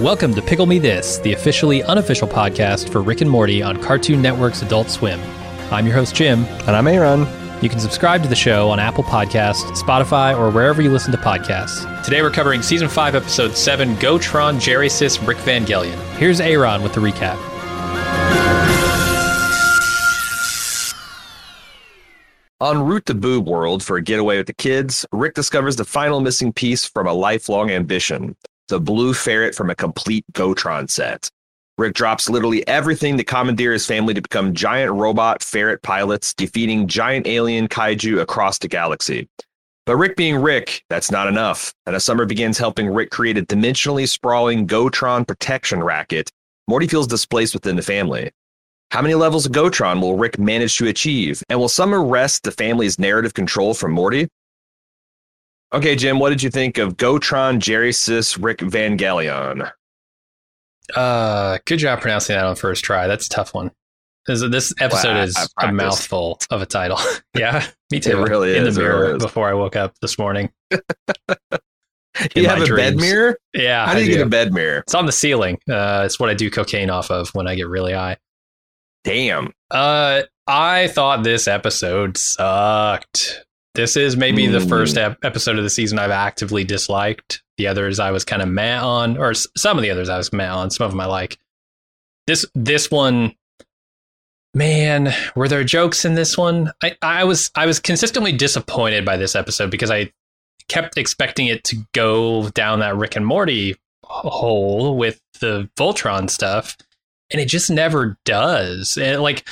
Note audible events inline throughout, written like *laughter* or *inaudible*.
Welcome to Pickle Me This, the officially unofficial podcast for Rick and Morty on Cartoon Network's Adult Swim. I'm your host, Jim. And I'm Aaron. You can subscribe to the show on Apple Podcasts, Spotify, or wherever you listen to podcasts. Today we're covering Season 5, Episode 7, Gotron, Jerrysis, Rick Vangelion. Here's Aaron with the recap. En route to Boob World for a getaway with the kids, Rick discovers the final missing piece from a lifelong ambition the blue ferret from a complete Gotron set. Rick drops literally everything to commandeer his family to become giant robot ferret pilots, defeating giant alien kaiju across the galaxy. But Rick being Rick, that's not enough. And as Summer begins helping Rick create a dimensionally sprawling Gotron protection racket, Morty feels displaced within the family. How many levels of Gotron will Rick manage to achieve? And will Summer wrest the family's narrative control from Morty? Okay, Jim, what did you think of Gotron, Jerrysis, Rick Vangelion? Uh, good job pronouncing that on first try. That's a tough one. This, this episode well, is a mouthful of a title. *laughs* yeah, me too. It really In is. the mirror really before I woke up this morning. *laughs* you have a dreams. bed mirror? Yeah. How do you do. get a bed mirror? It's on the ceiling. Uh, it's what I do cocaine off of when I get really high. Damn. Uh, I thought this episode sucked. This is maybe mm. the first ep- episode of the season I've actively disliked. The others I was kind of mad on, or some of the others I was mad on. Some of them I like. This this one, man, were there jokes in this one? I, I was I was consistently disappointed by this episode because I kept expecting it to go down that Rick and Morty hole with the Voltron stuff, and it just never does. And like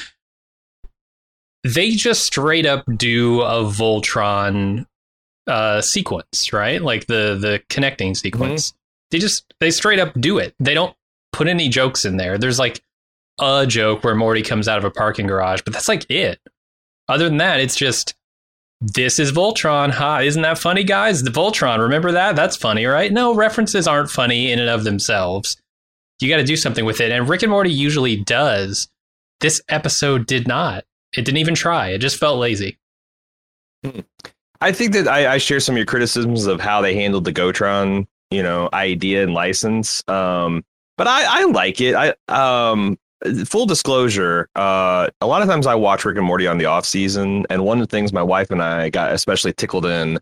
they just straight up do a Voltron uh, sequence, right? Like the the connecting sequence. Mm-hmm. They just they straight up do it. They don't put any jokes in there. There's like a joke where Morty comes out of a parking garage, but that's like it. Other than that, it's just this is Voltron. Ha, isn't that funny, guys? The Voltron, remember that? That's funny, right? No, references aren't funny in and of themselves. You got to do something with it. And Rick and Morty usually does. This episode did not. It didn't even try. It just felt lazy. Hmm. I think that I, I, share some of your criticisms of how they handled the Gotron, you know, idea and license. Um, but I, I like it. I um, full disclosure, uh, a lot of times I watch Rick and Morty on the off season, and one of the things my wife and I got especially tickled in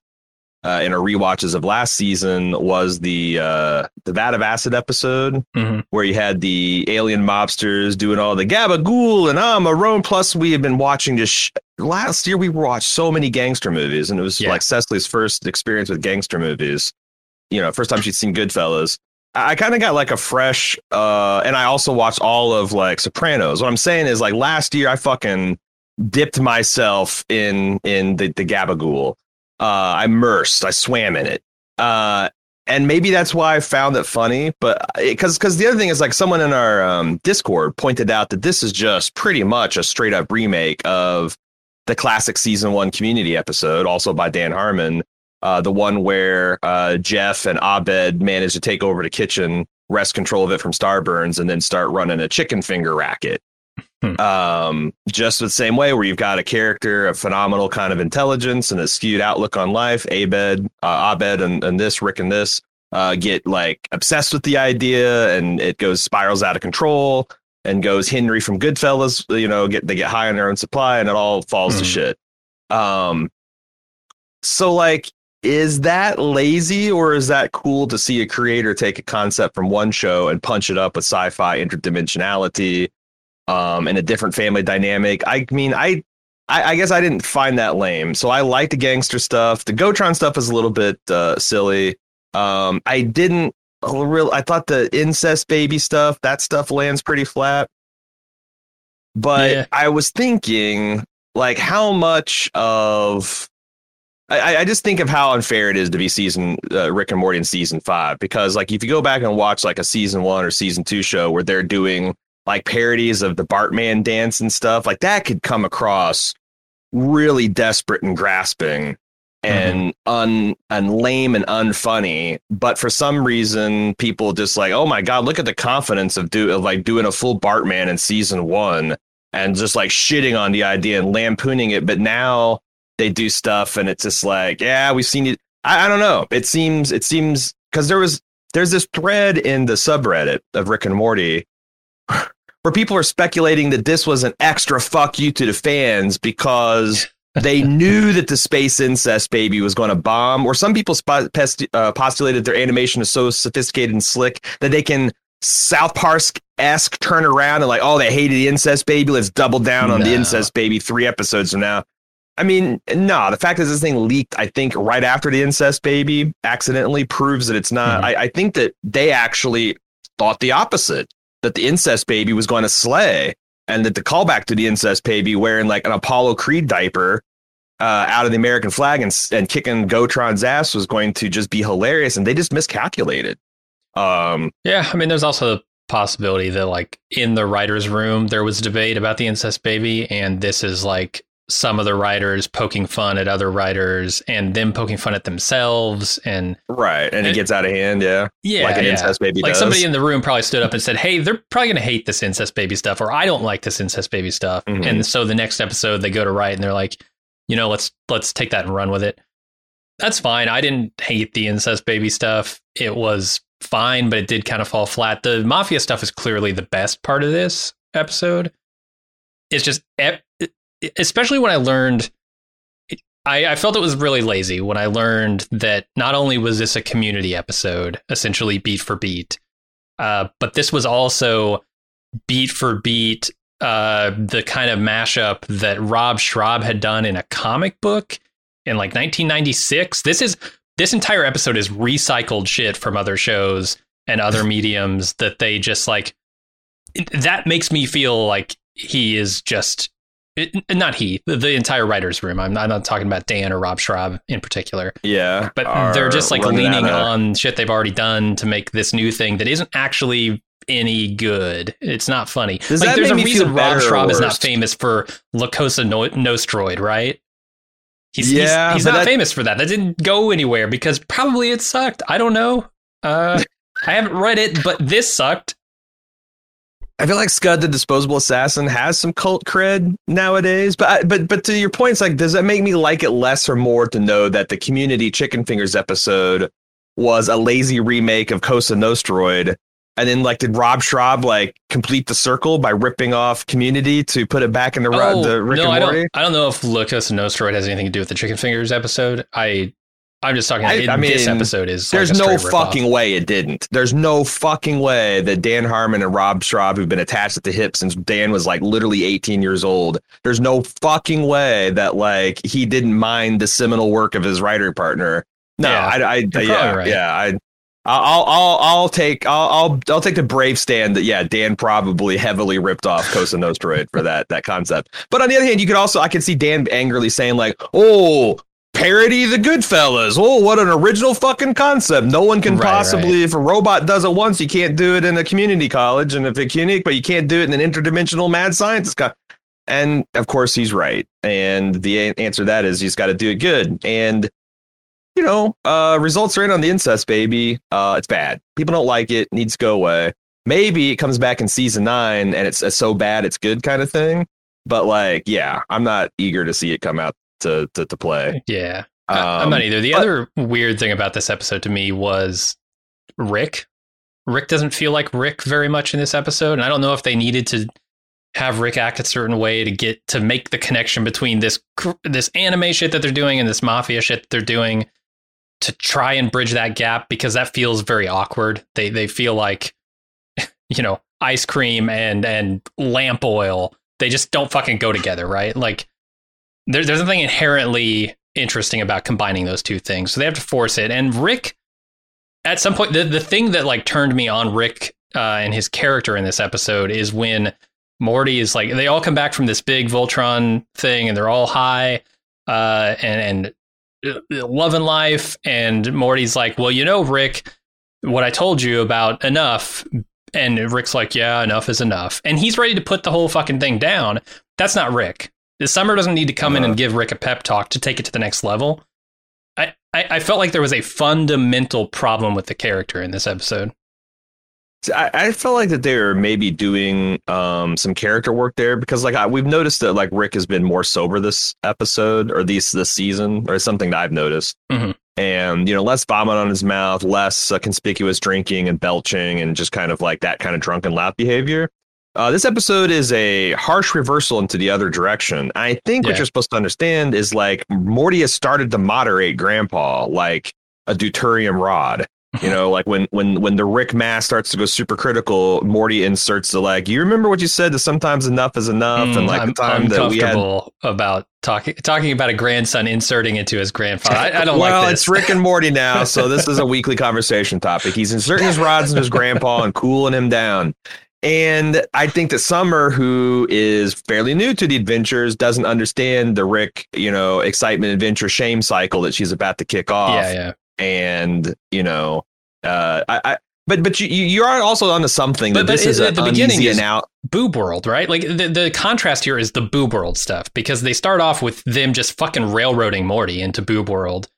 uh, in our rewatches of last season was the uh, the vat of acid episode mm-hmm. where you had the alien mobsters doing all the gabagool and I'm a Roan. Plus, we had been watching this. Sh- last year, we watched so many gangster movies, and it was yeah. like Cecily's first experience with gangster movies. You know, first time she'd seen Goodfellas. I kind of got like a fresh, uh, and I also watched all of like Sopranos. What I'm saying is, like last year, I fucking dipped myself in in the the gabagool uh, I immersed. I swam in it. Uh, and maybe that's why I found it funny. But because because the other thing is like someone in our um, Discord pointed out that this is just pretty much a straight up remake of the classic season one Community episode, also by Dan Harmon. Uh, the one where uh, Jeff and Abed manage to take over the kitchen, wrest control of it from Starburns, and then start running a chicken finger racket. Hmm. Um, just the same way where you've got a character of phenomenal kind of intelligence and a skewed outlook on life, Abed, uh, Abed, and, and this Rick and this uh, get like obsessed with the idea, and it goes spirals out of control, and goes Henry from Goodfellas. You know, get they get high on their own supply, and it all falls hmm. to shit. Um, so like is that lazy or is that cool to see a creator take a concept from one show and punch it up with sci-fi interdimensionality um, and a different family dynamic. I mean, I, I, I guess I didn't find that lame. So I like the gangster stuff. The Gotron stuff is a little bit uh, silly. Um, I didn't real. I thought the incest baby stuff, that stuff lands pretty flat. But yeah. I was thinking, like, how much of I, I just think of how unfair it is to be season uh, Rick and Morty in season five because like if you go back and watch like a season one or season two show where they're doing like parodies of the Bartman dance and stuff, like that could come across really desperate and grasping and mm-hmm. un and lame and unfunny. But for some reason, people just like, oh my god, look at the confidence of do of like doing a full Bartman in season one and just like shitting on the idea and lampooning it. But now they do stuff and it's just like, yeah, we've seen it. I, I don't know. It seems it seems because there was there's this thread in the subreddit of Rick and Morty where people are speculating that this was an extra fuck you to the fans because *laughs* they knew that the space incest baby was going to bomb, or some people pest- uh, postulated their animation is so sophisticated and slick that they can South Park esque turn around and like, oh, they hated the incest baby. Let's double down on no. the incest baby three episodes from now. I mean, no, the fact is this thing leaked, I think, right after the incest baby accidentally proves that it's not. Mm-hmm. I, I think that they actually thought the opposite that the incest baby was going to slay and that the callback to the incest baby wearing like an Apollo Creed diaper uh, out of the American flag and, and kicking Gotron's ass was going to just be hilarious. And they just miscalculated. Um, yeah. I mean, there's also the possibility that like in the writer's room, there was debate about the incest baby. And this is like some of the writers poking fun at other writers and them poking fun at themselves and right and, it gets out of hand yeah? Yeah like an yeah. incest baby like does. somebody in the room probably stood up and said hey they're probably going to hate this incest baby stuff or i don't like this incest baby stuff. Mm-hmm. and so the next episode they go to write and they're like you know let's let's take that and run with it. That's fine. I didn't hate the incest baby stuff. It was fine but it did kind of fall flat. The mafia stuff is clearly the best part of this episode. It's just especially when I learned, I, I felt it was really lazy when I learned that not only was this a community episode, essentially beat for beat, uh, but this was also beat for beat uh, the kind of mashup that Rob Schrab had done in a comic book in like 1996. This is this entire episode is recycled shit from other shows and other *laughs* mediums that they just like. That makes me feel like he is just it, not he, the, the, entire writers' room. I'm not, I'm not, talking about Dan or Rob Schrab in particular. Yeah, but they're just like leaning on shit they've already done to make this new thing that isn't actually any good. It's not funny. Does like, there's a reason Rob Schrab is not famous for La Cosa no- Nostroid, right? He's, yeah, he's, he's not that... famous for that. That didn't go anywhere because probably it sucked. I don't know. Uh, *laughs* I haven't read it, but this sucked. I feel like Scud the Disposable Assassin has some cult cred nowadays, but but but to your point, it's like, does that make me like it less or more to know that the Community Chicken Fingers episode was a lazy remake of Cosa Nostroid, and then like did Rob Schrab like complete the circle by ripping off Community to put it back in the, oh, the Rick no, and Morty? I don't, I don't know if La Cosa Nostroid has anything to do with the Chicken Fingers episode. I I'm just talking. I, I mean, this episode is. There's like no fucking off. way it didn't. There's no fucking way that Dan Harmon and Rob Schrab, who've been attached at the hip since Dan was like literally 18 years old, there's no fucking way that like he didn't mind the seminal work of his writer partner. No, yeah, I, I yeah, right. yeah, I. I'll I'll I'll take I'll I'll I'll take the brave stand that yeah Dan probably heavily ripped off Cosa Nostroid for that that concept. But on the other hand, you could also I could see Dan angrily saying like, "Oh, parody the Goodfellas. Oh, what an original fucking concept. No one can right, possibly, right. if a robot does it once, you can't do it in a community college. And if it's unique, but you can't do it in an interdimensional mad scientist. Co- and of course, he's right. And the answer to that is he's got to do it good. And, you know, uh, results are in on the incest baby. Uh, it's bad. People don't like it. Needs to go away. Maybe it comes back in season nine and it's, it's so bad it's good kind of thing. But like, yeah, I'm not eager to see it come out to to, to play. Yeah, um, I'm not either. The but, other weird thing about this episode to me was Rick. Rick doesn't feel like Rick very much in this episode, and I don't know if they needed to have Rick act a certain way to get to make the connection between this this anime shit that they're doing and this mafia shit that they're doing to try and bridge that gap because that feels very awkward. They they feel like *laughs* you know ice cream and and lamp oil. They just don't fucking go together, right? Like there, there's nothing inherently interesting about combining those two things. So they have to force it. And Rick, at some point, the, the thing that like turned me on Rick uh, and his character in this episode is when Morty is like, they all come back from this big Voltron thing and they're all high. Uh, and, and uh, loving life, and Morty's like, "Well, you know, Rick, what I told you about enough." And Rick's like, "Yeah, enough is enough," and he's ready to put the whole fucking thing down. That's not Rick. The summer doesn't need to come in Uh-huh. and give Rick a pep talk to take it to the next level. I, I, I felt like there was a fundamental problem with the character in this episode. I, I felt like that they were maybe doing um, some character work there because, like, I, we've noticed that like Rick has been more sober this episode or these this season, or something that I've noticed. Mhm. And you know, less vomit on his mouth, less uh, conspicuous drinking and belching, and just kind of like that kind of drunken loud behavior. Uh, this episode is a harsh reversal into the other direction. I think what you're supposed to understand is like Morty has started to moderate Grandpa like a deuterium rod. You *laughs* know, like when when when the Rick mass starts to go super critical, Morty inserts the like. You remember what you said? That sometimes enough is enough, and Mm, like I'm the time that we had. about talking talking about a grandson inserting into his grandfather. I, I don't well, like this. Well, it's Rick and Morty now, so this is a *laughs* weekly conversation topic. He's inserting his rods in his grandpa and cooling him down. And I think that Summer, who is fairly new to the adventures, doesn't understand the Rick, you know, excitement, adventure, shame cycle that she's about to kick off. yeah, yeah. and you know, uh, I, I but but you you are also onto something But- that but this is at the beginning is- out. Boob World, right? Like the, the contrast here is the Boob World stuff because they start off with them just fucking railroading Morty into Boob World,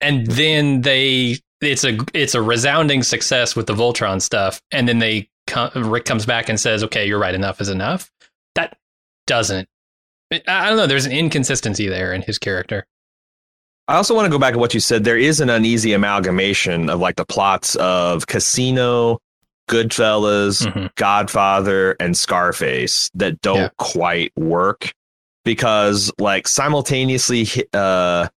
and then they it's a it's a resounding success with the Voltron stuff, and then they Rick comes back and says, "Okay, you're right. Enough is enough." That doesn't. I don't know. There's an inconsistency there in his character. I also want to go back to what you said. There is an uneasy amalgamation of like the plots of Casino, Goodfellas, Mhm. Godfather, and Scarface that don't Yeah. quite work because like simultaneously, uh,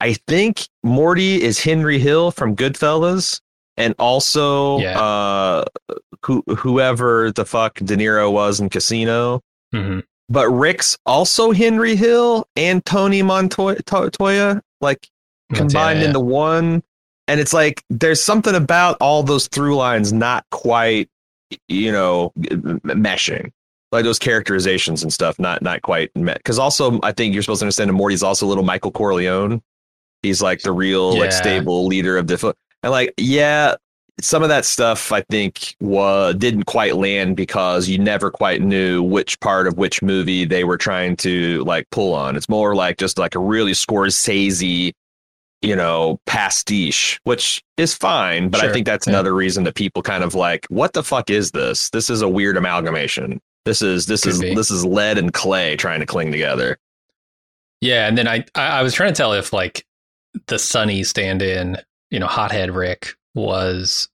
I think Morty is Henry Hill from Goodfellas, and also Yeah. uh, who whoever the fuck De Niro was in Casino. Mhm. But Rick's also Henry Hill and Tony Montoya, like combined Yeah, yeah. into one. And it's like there's something about all those through lines not quite, you know, meshing. Like those characterizations and stuff, not not quite met. Because also, I think you're supposed to understand that Morty's also a little Michael Corleone. He's like the real, like stable leader of the. And like, yeah, some of that stuff I think was didn't quite land because you never quite knew which part of which movie they were trying to like pull on. It's more like just like a really Scorsese, you know, pastiche, which is fine, but I think that's Yeah. another reason that people kind of like, what the fuck is this? This is a weird amalgamation. This is this Could is be. this is lead and clay trying to cling together. Yeah, and then I, I I was trying to tell if like the Sunny stand-in, you know, hothead Rick was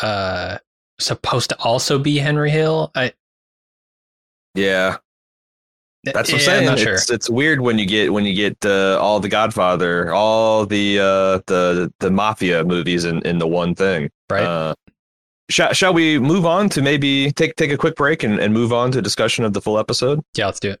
uh supposed to also be Henry Hill. I Yeah, That's what I'm saying. I'm not sure. It's it's weird when you get when you get uh, all the Godfather, all the uh, the the mafia movies in, in the one thing. Right. Uh, shall shall we move on to maybe take take a quick break and, and move on to discussion of the full episode? yeah, let's do it.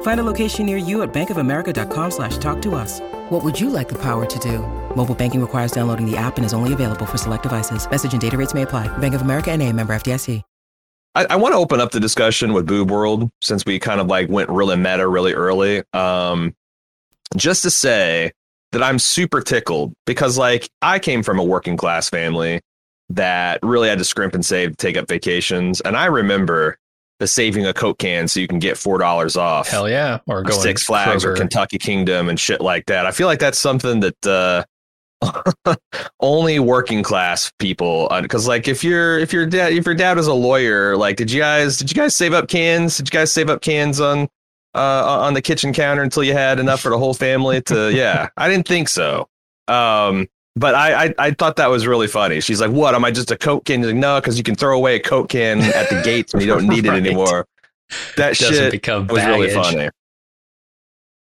Find a location near you at bankofamerica.com slash talk to us. What would you like the power to do? Mobile banking requires downloading the app and is only available for select devices. Message and data rates may apply. Bank of America and a member FDIC. I, I want to open up the discussion with Boob World since we kind of like went really meta really early. Um, just to say that I'm super tickled because like I came from a working class family that really had to scrimp and save to take up vacations, and I remember the saving a Coke can so you can get four dollars off. Hell yeah, or going Six Flags or Kentucky Kingdom and shit like that. I feel like that's something that uh, *laughs* only working class people because like if your if your dad if your dad was a lawyer like did you guys did you guys save up cans did you guys save up cans on uh on the kitchen counter until you had enough for the whole family to *laughs* yeah i didn't think so um but I, I, I thought that was really funny. She's like, "What? Am I just a coke can?" He's like, "No, because you can throw away a coke can at the *laughs* gates and you don't need it Right. anymore." That Doesn't shit become was really funny.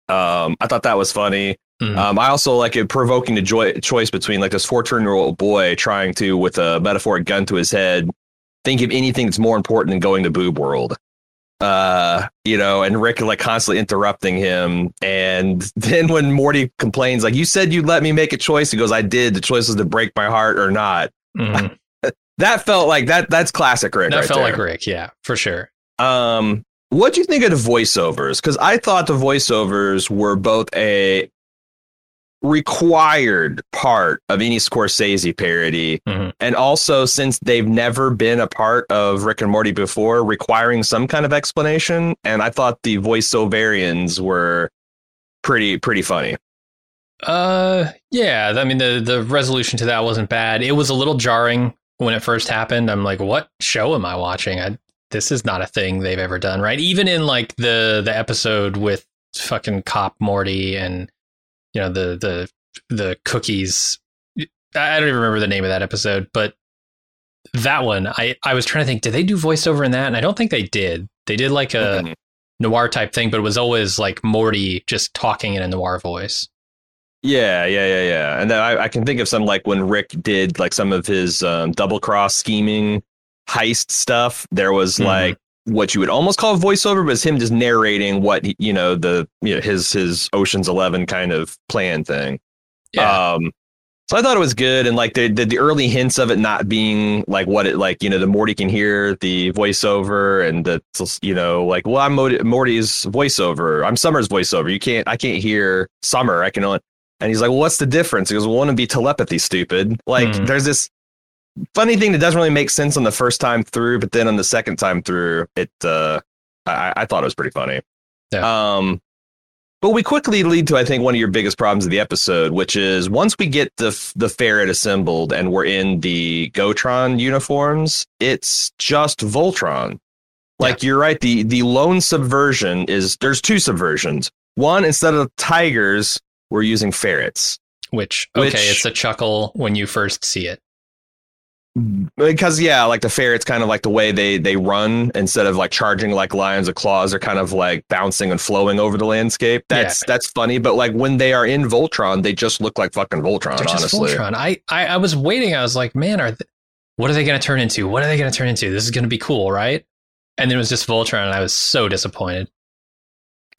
Um, I thought that was funny. Mhm. Um, I also like it provoking the joy- choice between like this 14 year old boy trying to, with a metaphoric gun to his head, think of anything that's more important than going to boob world. Uh, you know, and Rick like constantly interrupting him. And *laughs* then when Morty complains, like, you said you'd let me make a choice, he goes, I did. The choice was to break my heart or not. Mhm. *laughs* That felt like that. That's classic Rick. that right felt there. like Rick. Yeah, for sure. Um, what do you think of the voiceovers? Because I thought the voiceovers were both a required part of any Scorsese parody, Mhm. and also since they've never been a part of Rick and Morty before, requiring some kind of explanation. And I thought the voiceoverians were pretty pretty funny. Uh, yeah. I mean, the the resolution to that wasn't bad. It was a little jarring when it first happened. I'm like, what show am I watching? I, this is not a thing they've ever done, right? Even in like the the episode with fucking cop Morty and you know the the the cookies. I don't even remember the name of that episode, but that one, I I was trying to think, did they do voiceover in that? And I don't think they did. They did like a noir type thing, but it was always like Morty just talking in a noir voice. Yeah, yeah, yeah, yeah. And then I, I can think of some like when Rick did like some of his um, double cross scheming heist stuff. There was Mhm. like what you would almost call voiceover, but it's him just narrating what he, you know the you know his his Ocean's Eleven kind of plan thing. Yeah. Um, so I thought it was good, and like the, the the early hints of it not being like what it like you know the Morty can hear the voiceover, and the you know like well I'm Morty, Morty's voiceover, I'm Summer's voiceover. You can't I can't hear Summer. I can only. And he's like, well, what's the difference? He goes, well, one would be telepathy, stupid. Like Mhm. there's this funny thing that doesn't really make sense on the first time through, but then on the second time through, it uh I, I thought it was pretty funny. Yeah. Um but we quickly lead to, I think, one of your biggest problems of the episode, which is once we get the the ferret assembled and we're in the Gotron uniforms, it's just Voltron. Like you're right, the the lone subversion is there's two subversions. One, instead of tigers, we're using ferrets. Which okay, Which- it's a chuckle when you first see it. Because yeah, like the ferrets kind of like the way they they run instead of like charging like lions or claws, they're kind of like bouncing and flowing over the landscape. That's that's funny. But like when they are in Voltron, they just look like fucking Voltron, They're honestly. Voltron. I, I I was waiting. I was like, man, are th- what are they going to turn into? What are they going to turn into? This is going to be cool, right? And then it was just Voltron, and I was so disappointed.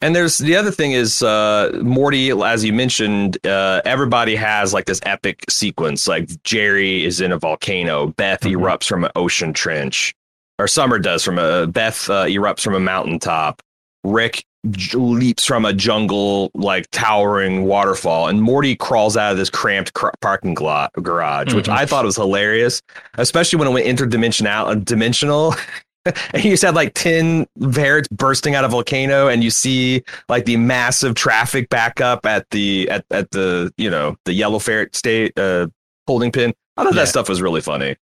And there's the other thing is uh, Morty, as you mentioned, uh, everybody has like this epic sequence. Like Jerry is in a volcano, Beth Mhm. erupts from an ocean trench, or Summer does from a Beth uh, erupts from a mountaintop. Rick j- leaps from a jungle like towering waterfall, and Morty crawls out of this cramped cr- parking lot garage, which Mhm. I thought was hilarious, especially when it went interdimensional. Dimensional. *laughs* *laughs* and you just had like 10 ferrets bursting out of a volcano and you see like the massive traffic backup at the at, at the you know the yellow ferret state uh holding pin i thought Yeah. that stuff was really funny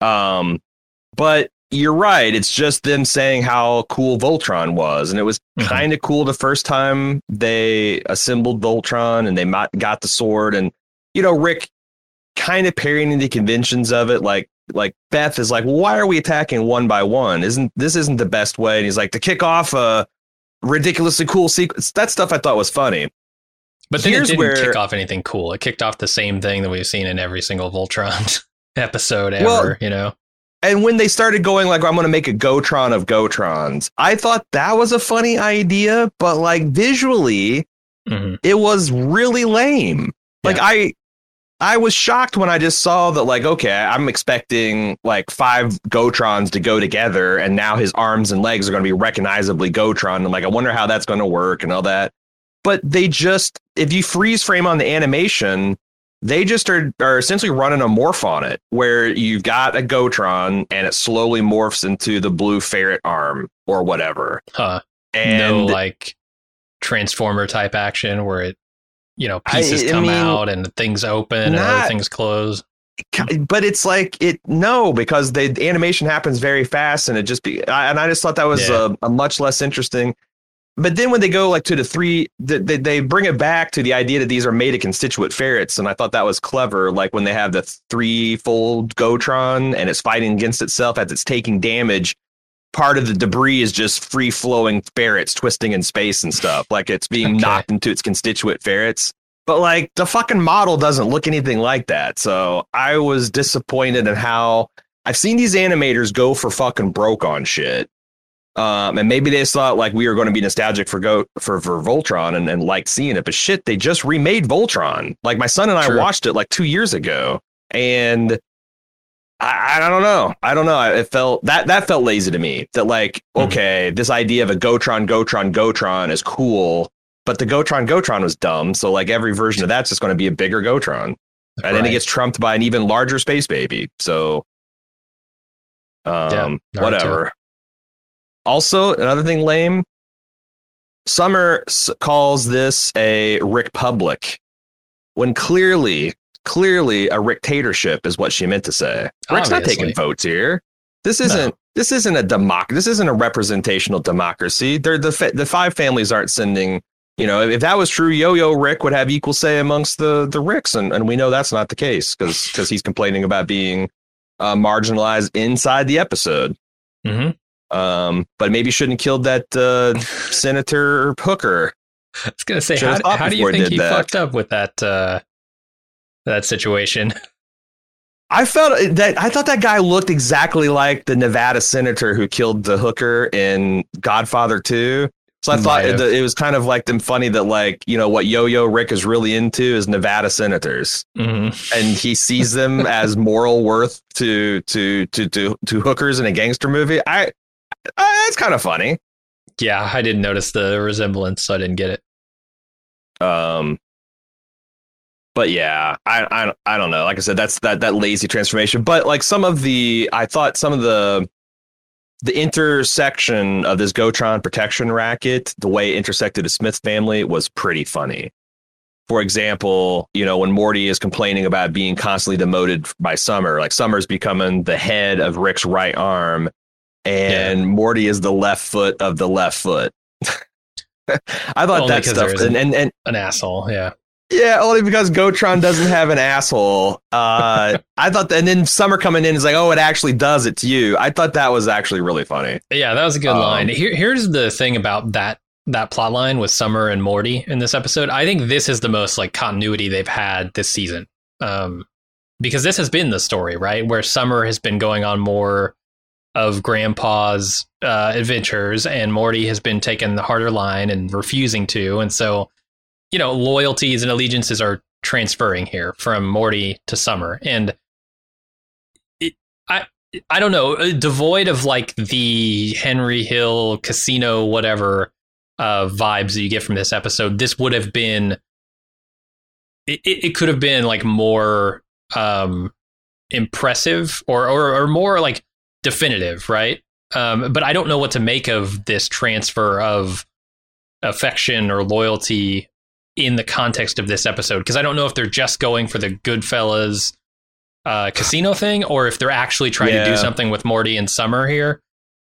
um but you're right it's just them saying how cool voltron was and it was Mhm. kind of cool the first time they assembled voltron and they got the sword and you know rick kind of parrying the conventions of it like like Beth is like, why are we attacking one by one? Isn't this isn't the best way? And he's like, to kick off a ridiculously cool sequence. That stuff I thought was funny. But then Here's it didn't where- kick off anything cool. It kicked off the same thing that we've seen in every single Voltron *laughs* episode ever. Well- you know, And when they started going like, I'm going to make a Gotron of Gotrons, I thought that was a funny idea, but like visually, Mhm. it was really lame. Like Yeah. I I was shocked when I just saw that like okay, I'm expecting like five Gotrons to go together and now his arms and legs are going to be recognizably Gotron and like I wonder how that's going to work and all that. But they just if you freeze frame on the animation, they just are are essentially running a morph on it where you've got a Gotron and it slowly morphs into the blue ferret arm or whatever. huh? And no like transformer type action where it you know pieces I- I come mean, out and things open and other things close. but it's like it no because the, the animation happens very fast and it just be and I just thought that was Yeah. a, a much less interesting. But then when they go like to the three, they, they, they bring it back to the idea that these are made of constituent ferrets, and I thought that was clever. Like when they have the three-fold Gotron and it's fighting against itself as it's taking damage. Part of the debris is just free-flowing ferrets twisting in space and stuff. Like it's being Okay. knocked into its constituent ferrets. But like the fucking model doesn't look anything like that. So I was disappointed in how I've seen these animators go for fucking broke on shit. Um, and maybe they thought like we were going to be nostalgic for go for, for Voltron and, and like seeing it, but shit, they just remade Voltron. Like my son and I True. watched it like two years ago, and I, I don't know. I don't know. It felt that that felt lazy to me. That like, Mhm. okay, this idea of a Gotron, Gotron, Gotron is cool, but the Gotron, Gotron was dumb. So like every version of that's just going to be a bigger Gotron, and then it gets trumped by an even larger space baby. So, um, Naruto. whatever. Also, another thing lame. Summer s- calls this a Republic, when clearly, clearly a dictatorship is what she meant to say. Rick's not taking votes here. This isn't. This isn't a democ. This isn't a representational democracy. They're the fa- the five families aren't sending. You know, if that was true, Yo-Yo Rick would have equal say amongst the the Ricks, and, and we know that's not the case because because he's complaining about being uh, marginalized inside the episode. Mhm. Um, but maybe shouldn't have killed that uh, *laughs* Senator Hooker. I was gonna say, Should've how, how do you think he that. fucked up with that uh, that situation? *laughs* I felt that I thought that guy looked exactly like the Nevada senator who killed the hooker in Godfather 2. So I Might thought it, it was kind of like them funny that like, you know, what Yo-Yo Rick is really into is Nevada senators. Mhm. And he sees them *laughs* as moral worth to to to to to hookers in a gangster movie. I, I it's kind of funny. Yeah, I didn't notice the resemblance, so I didn't get it. Um, but yeah, I, I I don't know. Like I said, that's that that lazy transformation. But like some of the, I thought some of the the intersection of this Gotron protection racket, the way it intersected the Smith family was pretty funny. For example, you know, when Morty is complaining about being constantly demoted by Summer, like Summer's becoming the head of Rick's right arm, and Morty is the left foot of the left foot. *laughs* I thought Only that stuff, and, and and An asshole, yeah. Yeah, only because Gotron doesn't have an asshole. Uh, I thought, that, and then Summer coming in is like, "Oh, it actually does it to you." I thought that was actually really funny. Yeah, that was a good Um, line. Here, here's the thing about that that plot line with Summer and Morty in this episode. I think this is the most like continuity they've had this season. Um, because this has been the story, right? Where Summer has been going on more of Grandpa's uh, adventures, and Morty has been taking the harder line and refusing to. And so, you know, loyalties and allegiances are transferring here from Morty to Summer, and it, I, I don't know, uh, devoid of like the Henry Hill casino, whatever uh, vibes that you get from this episode. This would have been, it, it, could have been like more um, impressive or, or or more like definitive, right? Um, but I don't know what to make of this transfer of affection or loyalty in the context of this episode because I don't know if they're just going for the Goodfellas uh, casino thing or if they're actually trying to do something with Morty and Summer here.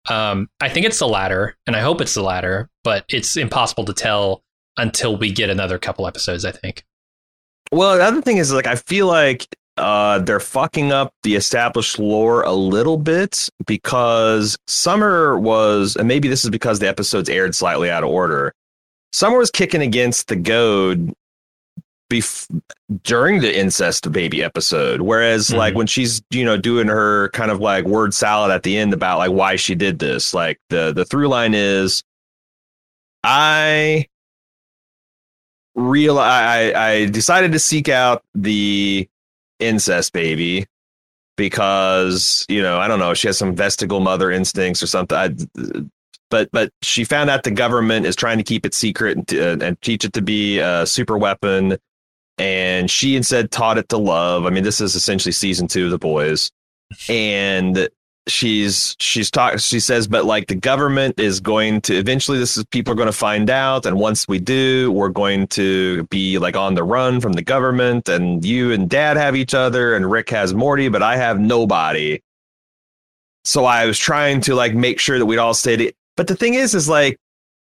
Um, I think it's the latter, and I hope it's the latter, but it's impossible to tell until we get another couple episodes. I think. Well, the other thing is like I feel like uh, they're fucking up the established lore a little bit because Summer was, and maybe this is because the episodes aired slightly out of order. Summer was kicking against the goad bef- during the incest baby episode, whereas like Mhm. when she's you know doing her kind of like word salad at the end about like why she did this, like the the through line is, I real I, I I decided to seek out the incest baby because you know I don't know she has some vestigial mother instincts or something. I, but but she found out the government is trying to keep it secret and, uh, and teach it to be a super weapon, and she instead taught it to love. I mean, this is essentially season two of the boys, and she's she's talking she says but like the government is going to eventually this is people are going to find out. And once we do we're going to be like on the run from the government. And you and dad have each other and rick has morty but i have nobody. So i was trying to like make sure that we'd all stay but the thing is is like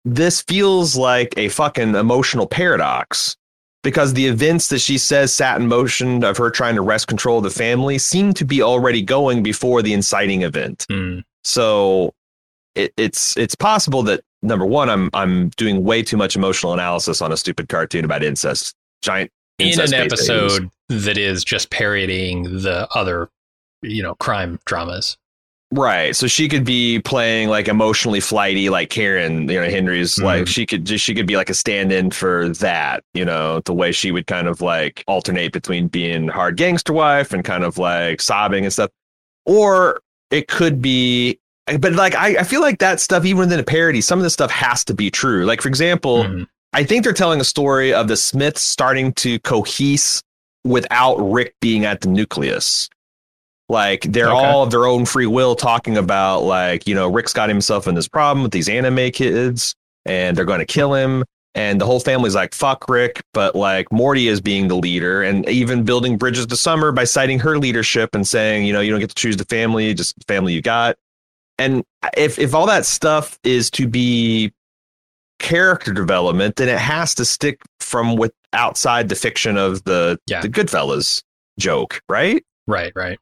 this feels like a fucking emotional paradox because the events that she says sat in motion of her trying to wrest control of the family seem to be already going before the inciting event. Mm. So it, it's it's possible that number one, I'm I'm doing way too much emotional analysis on a stupid cartoon about incest, giant in an episode that is just parodying the other, you know, crime dramas. Right. So she could be playing like emotionally flighty, like Karen, you know, Henry's Mhm. like she could just she could be like a stand-in for that, you know, the way she would kind of like alternate between being hard gangster wife and kind of like sobbing and stuff. Or it could be but like I, I feel like that stuff, even within a parody, some of this stuff has to be true. Like, for example, Mhm. I think they're telling a story of the Smiths starting to cohese without Rick being at the nucleus. Like they're Okay. all of their own free will talking about like, you know, Rick's got himself in this problem with these anime kids and they're going to kill him. And the whole family's like, fuck Rick. But like Morty is being the leader and even building bridges to Summer by citing her leadership and saying, you know, you don't get to choose the family, just the family you got. And if, if all that stuff is to be character development, then it has to stick from with outside the fiction of the Yeah. the Goodfellas joke, right? Right, right.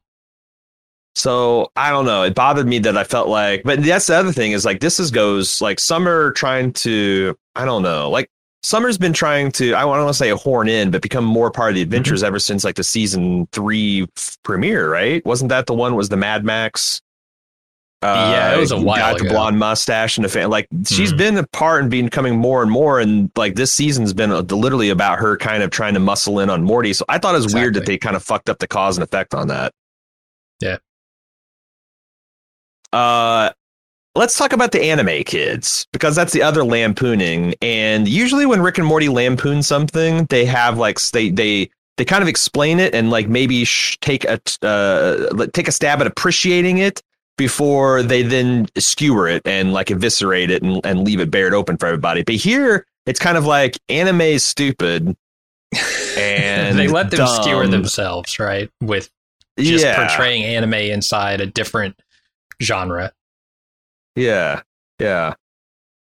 So I don't know. It bothered me that I felt like, but that's the other thing is like this is goes like Summer trying to I don't know like Summer's been trying to I don't want to say a horn in, but become more part of the adventures ever since like the season three premiere, right? Wasn't that the one? Was the Mad Max? Uh, Yeah, it was a while got the blonde mustache and the fan. Like she's Mhm. been a part and becoming more and more, and like this season's been uh literally about her kind of trying to muscle in on Morty. So I thought it was weird that they kind of fucked up the cause and effect on that. Yeah. Uh, let's talk about the anime kids because that's the other lampooning. And usually when Rick and Morty lampoon something, they have like they they they kind of explain it and like maybe sh- take a uh take a stab at appreciating it before they then skewer it and like eviscerate it and, and leave it bared open for everybody. But here it's kind of like anime is stupid. *laughs* And they let them dumb. skewer themselves, right? With just yeah. portraying anime inside a different genre. Yeah. Yeah.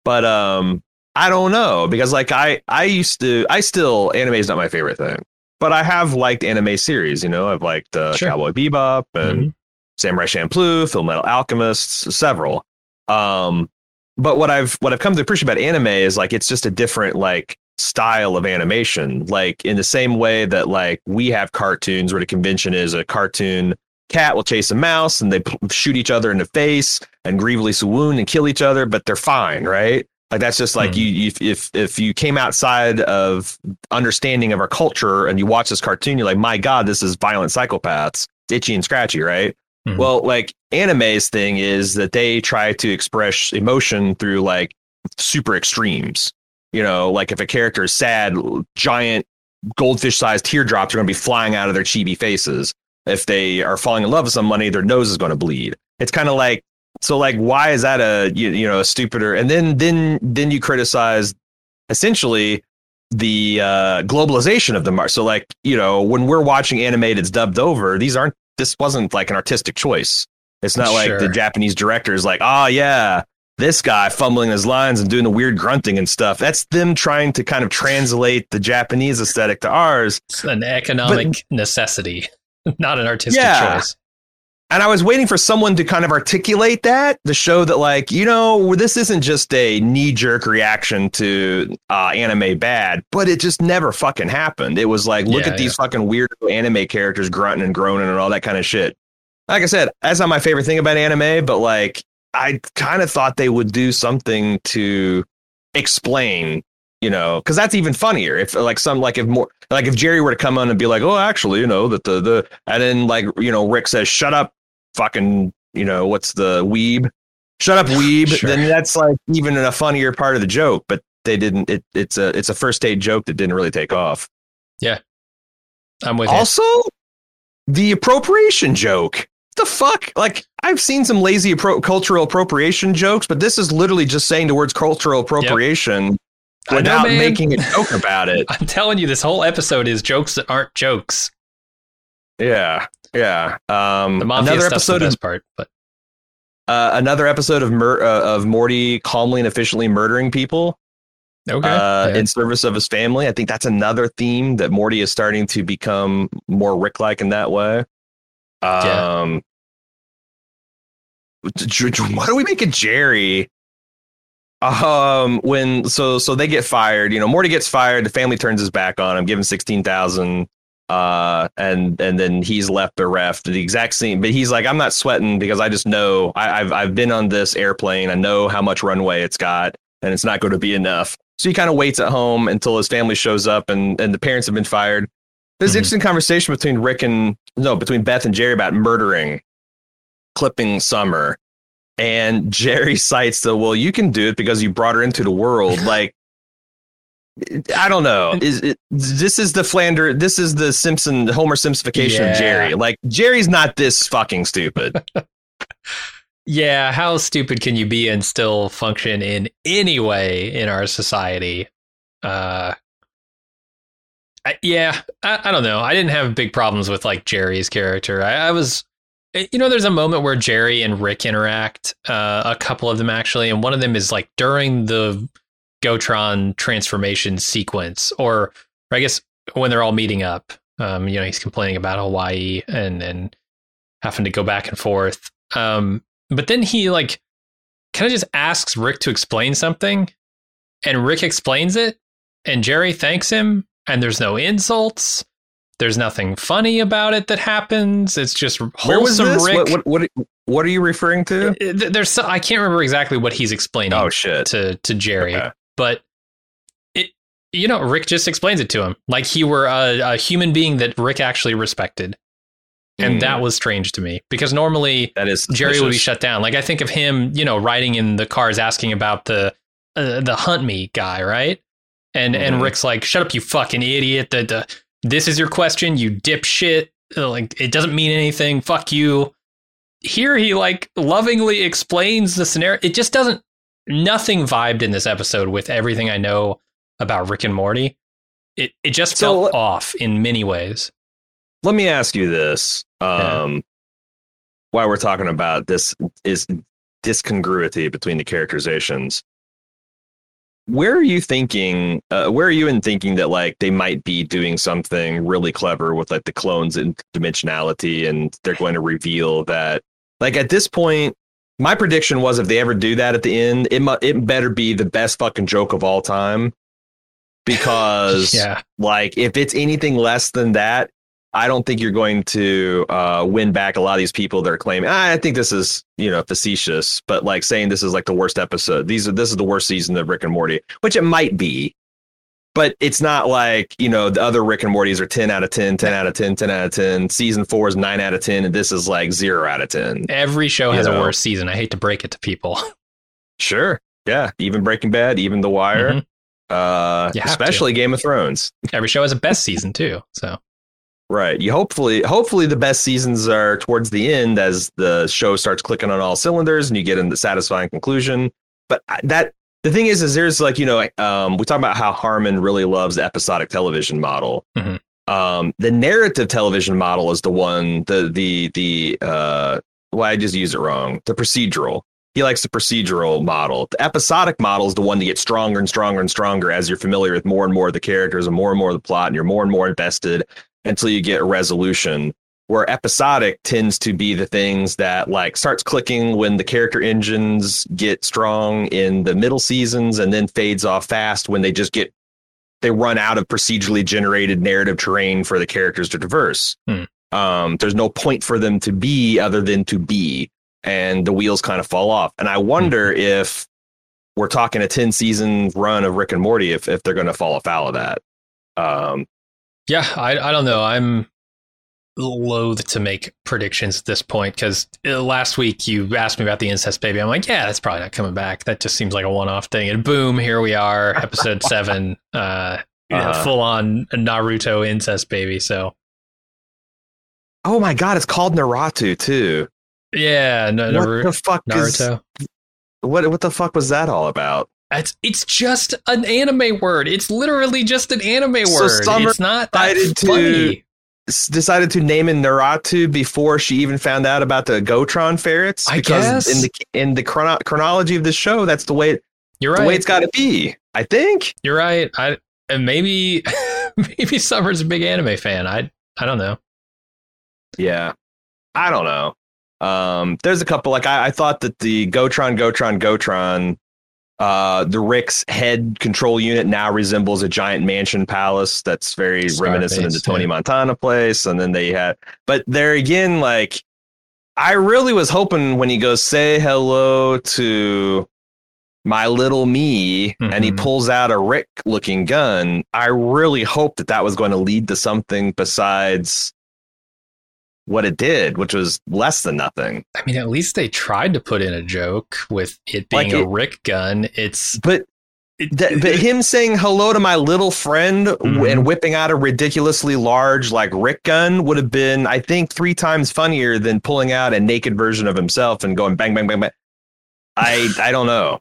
But um I don't know because like I I used to I still anime is not my favorite thing. But I have liked anime series, you know. I've liked uh, Sure. Cowboy Bebop and Mhm. Samurai Champloo, Full Metal Alchemists, several. Um but what I've what I've come to appreciate about anime is like it's just a different like style of animation. Like in the same way that like we have cartoons where the convention is a cartoon cat will chase a mouse and they shoot each other in the face and grievously wound and kill each other, but they're fine, right? Like that's just like Hmm. you, if, if if you came outside of understanding of our culture and you watch this cartoon, you're like, my God, this is violent psychopaths, itchy and scratchy, right? Mhm. Well, like anime's thing is that they try to express emotion through like super extremes. You know, like if a character is sad, giant goldfish-sized teardrops are going to be flying out of their chibi faces. If they are falling in love with somebody, their nose is going to bleed. It's kind of like so. Like, why is that a you, you know a stupider? And then then then you criticize essentially the uh, globalization of the market. So like you know when we're watching animated it's dubbed over, these aren't. This wasn't like an artistic choice. It's not like the Japanese director is like, oh yeah, this guy fumbling his lines and doing the weird grunting and stuff. That's them trying to kind of translate the Japanese aesthetic to ours. It's an economic necessity, *laughs* not an artistic Yeah. choice. And I was waiting for someone to kind of articulate that to show that, like, you know, this isn't just a knee jerk reaction to uh, anime bad, but it just never fucking happened. It was like, look Yeah, at these fucking weird anime characters grunting and groaning and all that kind of shit. Like I said, that's not my favorite thing about anime, but like, I kind of thought they would do something to explain, you know, because that's even funnier. If like some like if more like if Jerry were to come on and be like, oh, actually, you know, that the the and then like you know Rick says, shut up, fucking, you know, what's the weeb? Shut up, weeb. Sure. Then that's like even a funnier part of the joke, but they didn't. It, it's a it's a first date joke that didn't really take off. Yeah, I'm with you. Also, the appropriation joke. the fuck? Like, I've seen some lazy appro- cultural appropriation jokes, but this is literally just saying the words cultural appropriation know, without man. making a joke about it. *laughs* I'm telling you, this whole episode is jokes that aren't jokes. Yeah, yeah. Um, another stuff's the episode of part, but uh, another episode of mur- uh, of Morty calmly and efficiently murdering people okay. uh, yeah. in service of his family. I think that's another theme that Morty is starting to become more Rick-like in that way. Yeah. Um, J- what do we make a Jerry? Um, when so so they get fired. You know, Morty gets fired. The family turns his back on him, give him sixteen thousand. Uh, and and then he's left bereft. The exact same, but he's like, I'm not sweating because I just know I, I've I've been on this airplane. I know how much runway it's got, and it's not going to be enough. So he kind of waits at home until his family shows up, and and the parents have been fired. There's Mhm. an interesting conversation between Rick and no, between Beth and Jerry about murdering, clipping Summer, and Jerry cites the well, you can do it because you brought her into the world. *laughs* Like, I don't know. Is it, this is the Flander? This is the Simpson Homer Simplification Yeah. of Jerry. Like, Jerry's not this fucking stupid. *laughs* yeah, how stupid can you be and still function in any way in our society? Uh, I, yeah, I, I don't know. I didn't have big problems with like Jerry's character. I, I was, you know, there's a moment where Jerry and Rick interact. Uh, a couple of them actually, and one of them is like during the Gotron transformation sequence, or, I guess when they're all meeting up. Um, you know, he's complaining about Hawaii and and having to go back and forth. Um, but then he like kind of just asks Rick to explain something, and Rick explains it, and Jerry thanks him, and there's no insults. There's nothing funny about it that happens. It's just Where was wholesome this? Rick. What, what what what are you referring to? Uh, There's so, I can't remember exactly what he's explaining Oh shit! to to Jerry, Okay. but it you know Rick just explains it to him like he were a, a human being that Rick actually respected, and Mm. that was strange to me because normally That is Jerry would be shut down. Like I think of him, you know, riding in the cars asking about the uh, the hunt me guy, right? And and Mhm. Rick's like, "Shut up, you fucking idiot! The, the this is your question, you dipshit. Like it doesn't mean anything. Fuck you." Here he like lovingly explains the scenario. It just doesn't. Nothing vibed in this episode with everything I know about Rick and Morty. It it just So felt let- off in many ways. Let me ask you this. Yeah. Um, While we're talking about this is discongruity between the characterizations. Where are you thinking? Uh, where are you in thinking that like they might be doing something really clever with like the clones and dimensionality, and they're going to reveal that like at this point, my prediction was if they ever do that at the end, it mu- it better be the best fucking joke of all time, *laughs* because Yeah, like if it's anything less than that i don't think you're going to uh, win back a lot of these people that are claiming "Ah, i think this is you know facetious but like saying this is like the worst episode these are this is the worst season of rick and morty which it might be but it's not like you know the other rick and mortys are 10 out of 10 10 out of 10 10 out of 10 season 4 is 9 out of 10 and this is like 0 out of 10 every show You has a know. worse season. I hate to break it to people. *laughs* sure yeah even breaking bad even the wire Mhm. uh have to. especially game of thrones Every show has a best season too. So Right. You hopefully hopefully the best seasons are towards the end as the show starts clicking on all cylinders and you get in the satisfying conclusion. But that the thing is, is there's like you know um, we talk about how Harmon really loves the episodic television model. Mhm. Um, the narrative television model is the one the the the uh, well I just used it wrong. The procedural. He likes the procedural model. The episodic model is the one that gets stronger and stronger and stronger as you're familiar with more and more of the characters and more and more of the plot, and you're more and more invested until you get a resolution where episodic tends to be the things that like starts clicking when the character engines get strong in the middle seasons and then fades off fast when they just get they run out of procedurally generated narrative terrain for the characters to traverse. Hmm. um, there's no point for them to be other than to be and the wheels kind of fall off. And i wonder if we're talking a 10 season run of rick and morty if, if they're going to fall afoul of that. Um, yeah, I I don't know. I'm loath to make predictions at this point because last week you asked me about the incest baby. I'm like, yeah, that's probably not coming back. That just seems like a one-off thing. And boom, here we are, episode *laughs* seven, uh, Uh-huh. full on Naruto incest baby. So Oh my god, it's called Naruto too. Yeah, no, what the fuck Naruto. Is, what what the fuck was that all about? It's it's just an anime word. It's literally just an anime So word. Summer It's not that decided to- funny. S- Decided to name it Naruto before she even found out about the Gotron ferrets. I because guess. in the in the chrono- chronology of the show, that's the way You're right. the way it's got to be. I think. You're right. I and maybe *laughs* maybe Summer's a big anime fan. I I don't know. Yeah. I don't know. Um, there's a couple like I, I thought that the Gotron, Gotron, Gotron, uh, the Rick's head control unit now resembles a giant mansion palace that's very reminiscent of the Tony yeah. Montana place. And then they had, but there again, like I really was hoping when he goes say hello to my little me and he Mhm. pulls out a Rick looking gun, I really hoped that that was going to lead to something besides what it did, which was less than nothing. I mean, at least they tried to put in a joke with it being Like a Rick gun. It's But it, that, but him saying hello to my little friend Mhm. and whipping out a ridiculously large like Rick gun would have been, I think, three times funnier than pulling out a naked version of himself and going bang bang bang bang. I I don't know.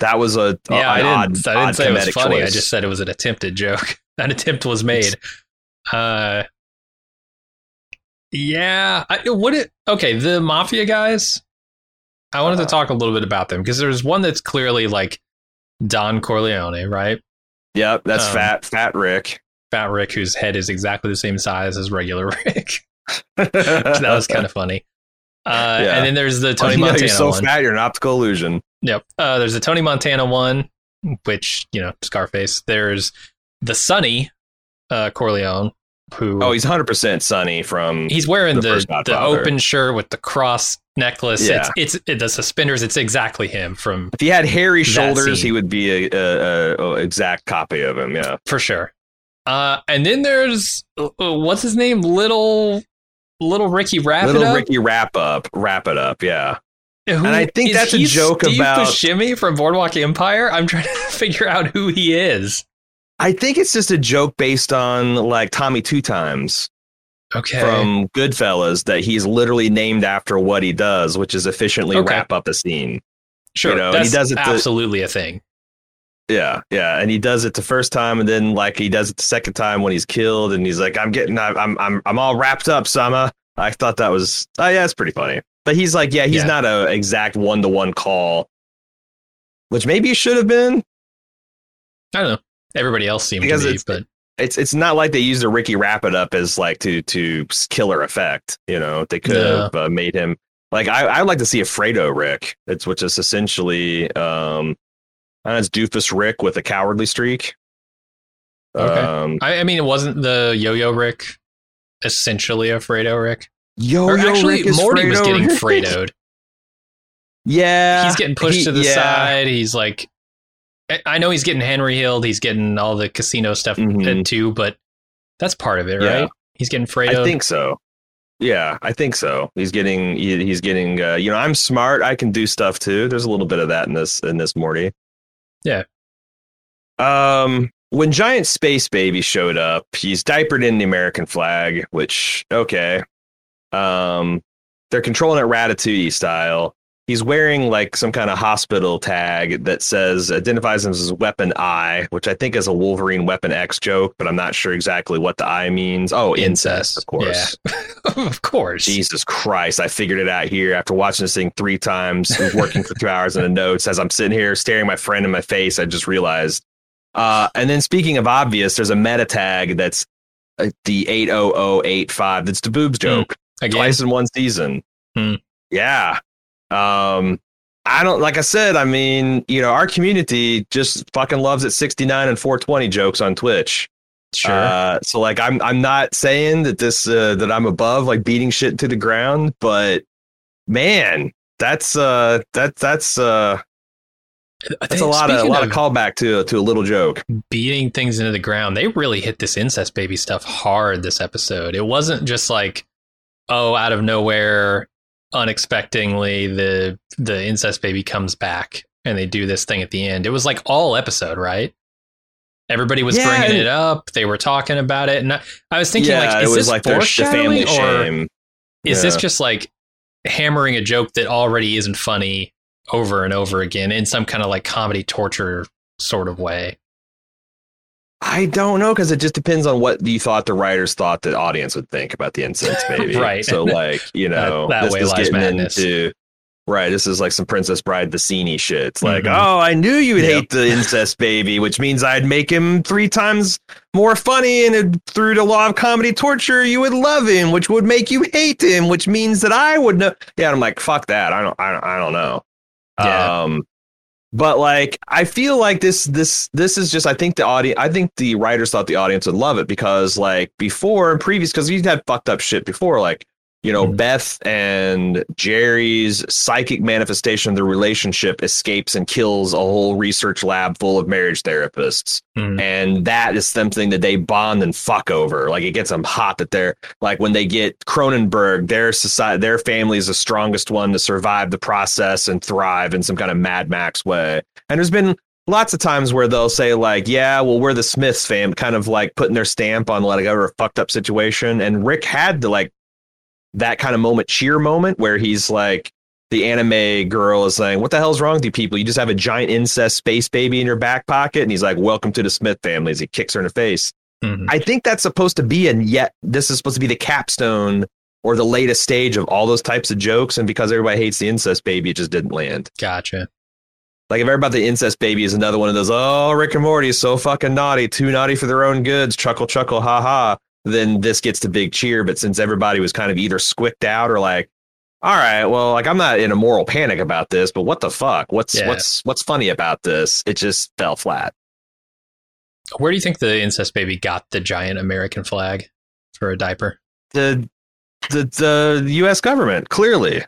That was a yeah, I didn't, odd, I didn't say it was funny. I just said it was an attempted joke. *laughs* An attempt was made. Uh, yeah. I, what it? Okay, the mafia guys. I wanted to Uh-huh. talk a little bit about them because there's one that's clearly like Don Corleone, right? Yep, that's Um, fat fat Rick. Fat Rick, whose head is exactly the same size as regular *laughs* Rick. *laughs* that was kind of funny. Uh, Yeah. And then there's the Tony You know, Montana you're so one. fat, you're an optical illusion. Yep. Uh, there's the Tony Montana one, which you know Scarface. There's the Sonny uh, Corleone, who Oh, he's 100% Sonny from. he's wearing the the the, open shirt with the cross necklace. Yeah. It's it's it, the suspenders. It's exactly him from If he had hairy shoulders, scene. he would be a, a, a, a exact copy of him. Yeah. for sure. Uh, and then there's uh, uh, what's his name, little little Ricky Wrap Little It Up. Ricky wrap up, wrap it up. Yeah. Who- And I think that's a joke Steve about- Buscemi from Boardwalk Empire. I'm trying *laughs* to figure out who he is. I think it's just a joke based on like Tommy Two Times Okay. from Goodfellas that he's literally named after what he does, which is efficiently Okay. wrap up a scene. sure. you know, and he does it the- absolutely a thing. Yeah, yeah, and he does it the first time, and then like he does it the second time when he's killed, and he's like, "I'm getting, I'm, I'm, I'm all wrapped up, Sama." I thought that was, oh yeah, it's pretty funny. But he's like, yeah, he's Yeah. not a exact one to one call, which maybe he should have been. I don't know. Everybody else seemed Because to be, it's- but It's it's not like they used a Ricky wrap it up as like to to killer effect. You know, they could No. have uh, made him like I I'd like to see a Fredo Rick. It's which is essentially um, I don't know, it's Doofus Rick with a cowardly streak. Okay. Um, I, I mean, it wasn't the Yo-Yo Rick essentially a Fredo Rick? Yo, or actually, Rick is Morty was Fredo getting Rick. Fredoed. *laughs* Yeah, he's getting pushed he- to the yeah. side. He's like, I- know he's getting Henry Hilled. He's getting all the casino stuff Mhm. too, but that's part of it, Yeah. right? He's getting Fredoed. I think so. Yeah, I think so. He's getting he, he's getting uh, you know, I'm smart, I can do stuff too. There's a little bit of that in this in this Morty. Yeah. Um when Giant Space Baby showed up, he's diapered in the American flag, which okay. Um they're controlling it Ratatouille style. He's wearing like some kind of hospital tag that says identifies him as Weapon I, which I think is a Wolverine Weapon X joke, but I'm not sure exactly what the I means. Oh, incest, of course. *laughs* of course. Jesus Christ, I figured it out here after watching this thing three times, working for two hours in the notes. As I'm sitting here staring my friend in my face, I just realized. Uh, and then speaking of obvious, there's a meta tag that's uh, the 80085. That's the boobs joke Again, twice in one season. Hmm. Yeah. Um, I don't like I said, I mean, you know, our community just fucking loves it 69 and 420 jokes on Twitch. sure. Uh, so like I'm I'm not saying that this uh, that I'm above like beating shit to the ground, but man, that's uh that that's uh that's a lot of a lot of callback to to a little joke. beating things into the ground. They really hit this incest baby stuff hard this episode. It wasn't just like, oh, out of nowhere, unexpectedly, the the incest baby comes back and they do this thing at the end. It was like all episode, right? Everybody was Yeah, bringing and- it up. They were talking about it, and I, I was thinking, yeah, like, it is was this like their the family foreshadowing, or shame. is this just like hammering a joke that already isn't funny over and over again in some kind of like comedy torture sort of way? I don't know because it just depends on what you thought the writers thought the audience would think about the incense *laughs* baby. Right. So like you know That- that this way is getting madness. into right. This is like some Princess Bride the Scene shit. It's like Mhm. oh I knew you would Yep. hate the incest baby, which means I'd make him three times more funny and it- through the law of comedy torture you would love him, which would make you hate him, which means that I would know. Yeah, I'm like fuck that. I don't I don't, I don't know. Yeah. Um, but like I feel like this this this is just I think the audience I think the writers thought the audience would love it because like before and previous because you had fucked up shit before like you know Mhm. Beth and Jerry's psychic manifestation of their relationship escapes and kills a whole research lab full of marriage therapists Mhm. and that is something that they bond and fuck over. Like it gets them hot that they're like when they get Cronenberg, their society, their family is the strongest one to survive the process and thrive in some kind of Mad Max way. And there's been lots of times where they'll say like, "Yeah, well, we're the Smiths fam," kind of like putting their stamp on like a fucked up situation. And Rick had to like that kind of moment, cheer moment, where he's like. The anime girl is saying, "What the hell's wrong with you people? You just have a giant incest space baby in your back pocket." And he's like, "Welcome to the Smith family." As he kicks her in the face, Mhm. I think that's supposed to be, and yet this is supposed to be the capstone or the latest stage of all those types of jokes. And because everybody hates the incest baby, it just didn't land. Gotcha. Like if everybody the incest baby is another one of those, oh, Rick and Morty is so fucking naughty, too naughty for their own goods, chuckle, chuckle, ha ha. Then this gets the big cheer. But since everybody was kind of either squicked out or like, all right, well, like I'm not in a moral panic about this, but what the fuck? What's Yeah. what's what's funny about this? It just fell flat. Where do you think the incest baby got the giant American flag for a diaper? The the the U.S. government clearly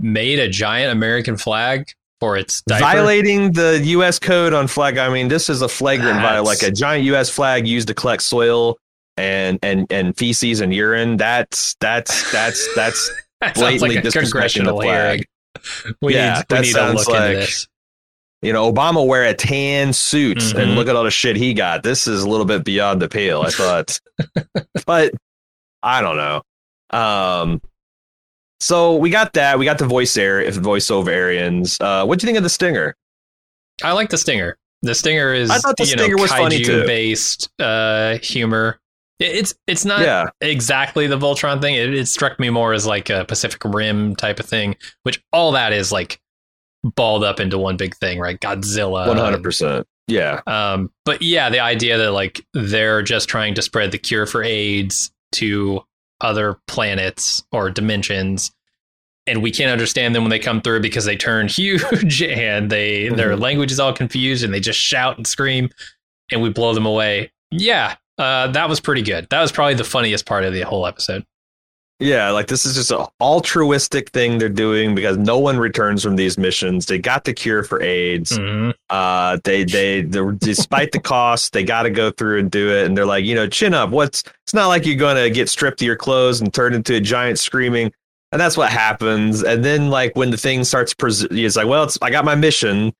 Made a giant American flag for its diaper. violating the U.S. code on flag. I mean, this is a flagrant violation. Like a giant U.S. flag used to collect soil and and and feces and urine. That's that's that's that's *laughs* That blatantly like the flag. hearing. We Yeah, need, we that need sounds look like- you know Obama wear a tan suit Mhm. and look at all the shit he got. This is a little bit beyond the pale. I thought, *laughs* but I don't know. Um. So we got that. We got the voice air, if voiceover Arians. Uh, what do you think of the stinger? I like the stinger. The stinger is I thought the you stinger know, was funny, too. based uh, humor. It- It's it's not yeah, exactly the Voltron thing. It, it struck me more as like a Pacific Rim type of thing, which all that is like balled up into one big thing, right? Godzilla, one hundred percent. Yeah, Um, but yeah, the idea that like they're just trying to spread the cure for AIDS to other planets or dimensions, and we can't understand them when they come through because they turn *laughs* huge and they their Mhm. language is all confused and they just shout and scream, and we blow them away. Yeah, uh, that was pretty good. That was probably the funniest part of the whole episode. yeah. Like this is just an altruistic thing they're doing because no one returns from these missions. They got the cure for AIDS. Mhm. Uh, they they despite the cost, they got to go through and do it. And they're like, you know, chin up. What's it's not like you're gonna get stripped of your clothes and turned into a giant screaming. And that's what happens. And then like when the thing starts, pres- it's like, well, it's I got my mission.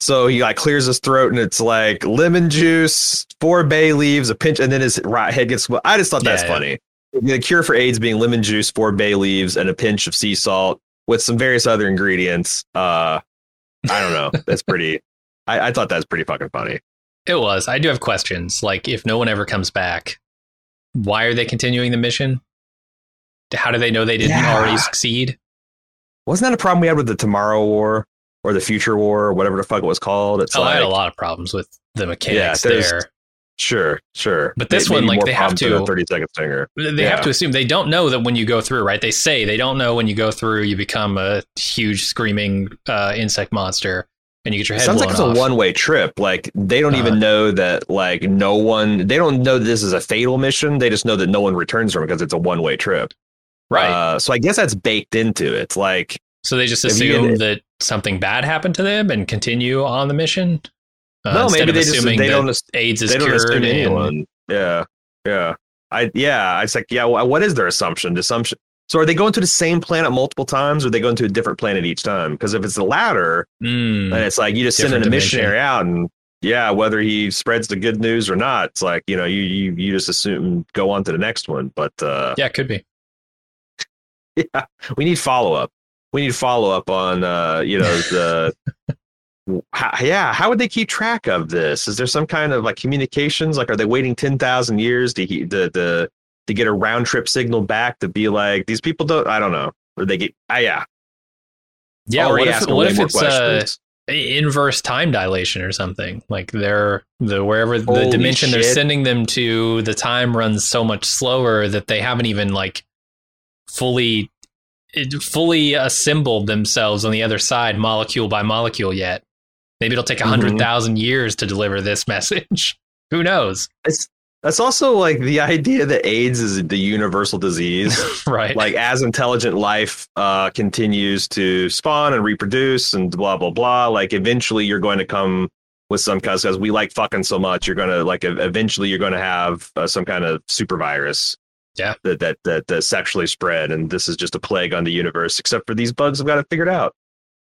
So he like clears his throat and it's like lemon juice, four bay leaves, a pinch, and then his right head gets. I just thought that's Yeah, yeah. funny. The cure for AIDS being lemon juice, four bay leaves, and a pinch of sea salt with some various other ingredients. Uh, I don't know. *laughs* That's pretty. I, I thought that was pretty fucking funny. It was. I do have questions. Like, if no one ever comes back, why are they continuing the mission? How do they know they didn't Yeah. already succeed? Wasn't that a problem we had with the Tomorrow War or the Future War or whatever the fuck it was called? It's Oh, I had a lot of problems with the mechanics there's- there. sure, sure. But this May- one, maybe like, they have to- a thirty second stinger. They Yeah. have to assume they don't know that when you go through, right? They say they don't know when you go through, you become a huge screaming uh, insect monster and you get your head Sounds like it's off. a one way trip. Like they don't Uh-huh. even know that. Like no one. They don't know that this is a fatal mission. They just know that no one returns from it because it's a one way trip. right. Uh, so I guess that's baked into it. It's like so they just assume that something bad happened to them and continue on the mission. Uh, no, maybe they just assuming they don't AIDS is they don't cured. anyone. Yeah, yeah. I yeah. It's like yeah. What is their assumption? The assumption. So are they going to the same planet multiple times, or are they going to a different planet each time? Because if it's the latter, Mm. then it's like you just send in a dimension. missionary out, and yeah, whether he spreads the good news or not, it's like you know you you, you just assume go on to the next one. But uh, Yeah, it could be. *laughs* yeah, we need follow up. We need to follow up on uh, you know the. *laughs* How, yeah, how would they keep track of this? Is there some kind of like communications? Like, are they waiting ten thousand years to he- the the to get a round trip signal back to be like these people don't? I don't know. Or they get ah yeah Yeah, Already what if, what if it's uh, inverse time dilation or something? Like they're the wherever the Holy dimension they're sending them to, the time runs so much slower that they haven't even like fully it, fully assembled themselves on the other side, molecule by molecule yet. Maybe it'll take a Mhm. hundred thousand years to deliver this *laughs* message. Who knows? It's that's also like the idea that AIDS is the universal disease. *laughs* right? like as intelligent life uh, continues to spawn and reproduce and blah blah blah. Like eventually you're going to come with some cause because we like fucking so much. You're gonna like eventually you're going to have uh, some kind of super virus. Yeah. That, that that that sexually spread, and this is just a plague on the universe. Except for these bugs, have got it figured out.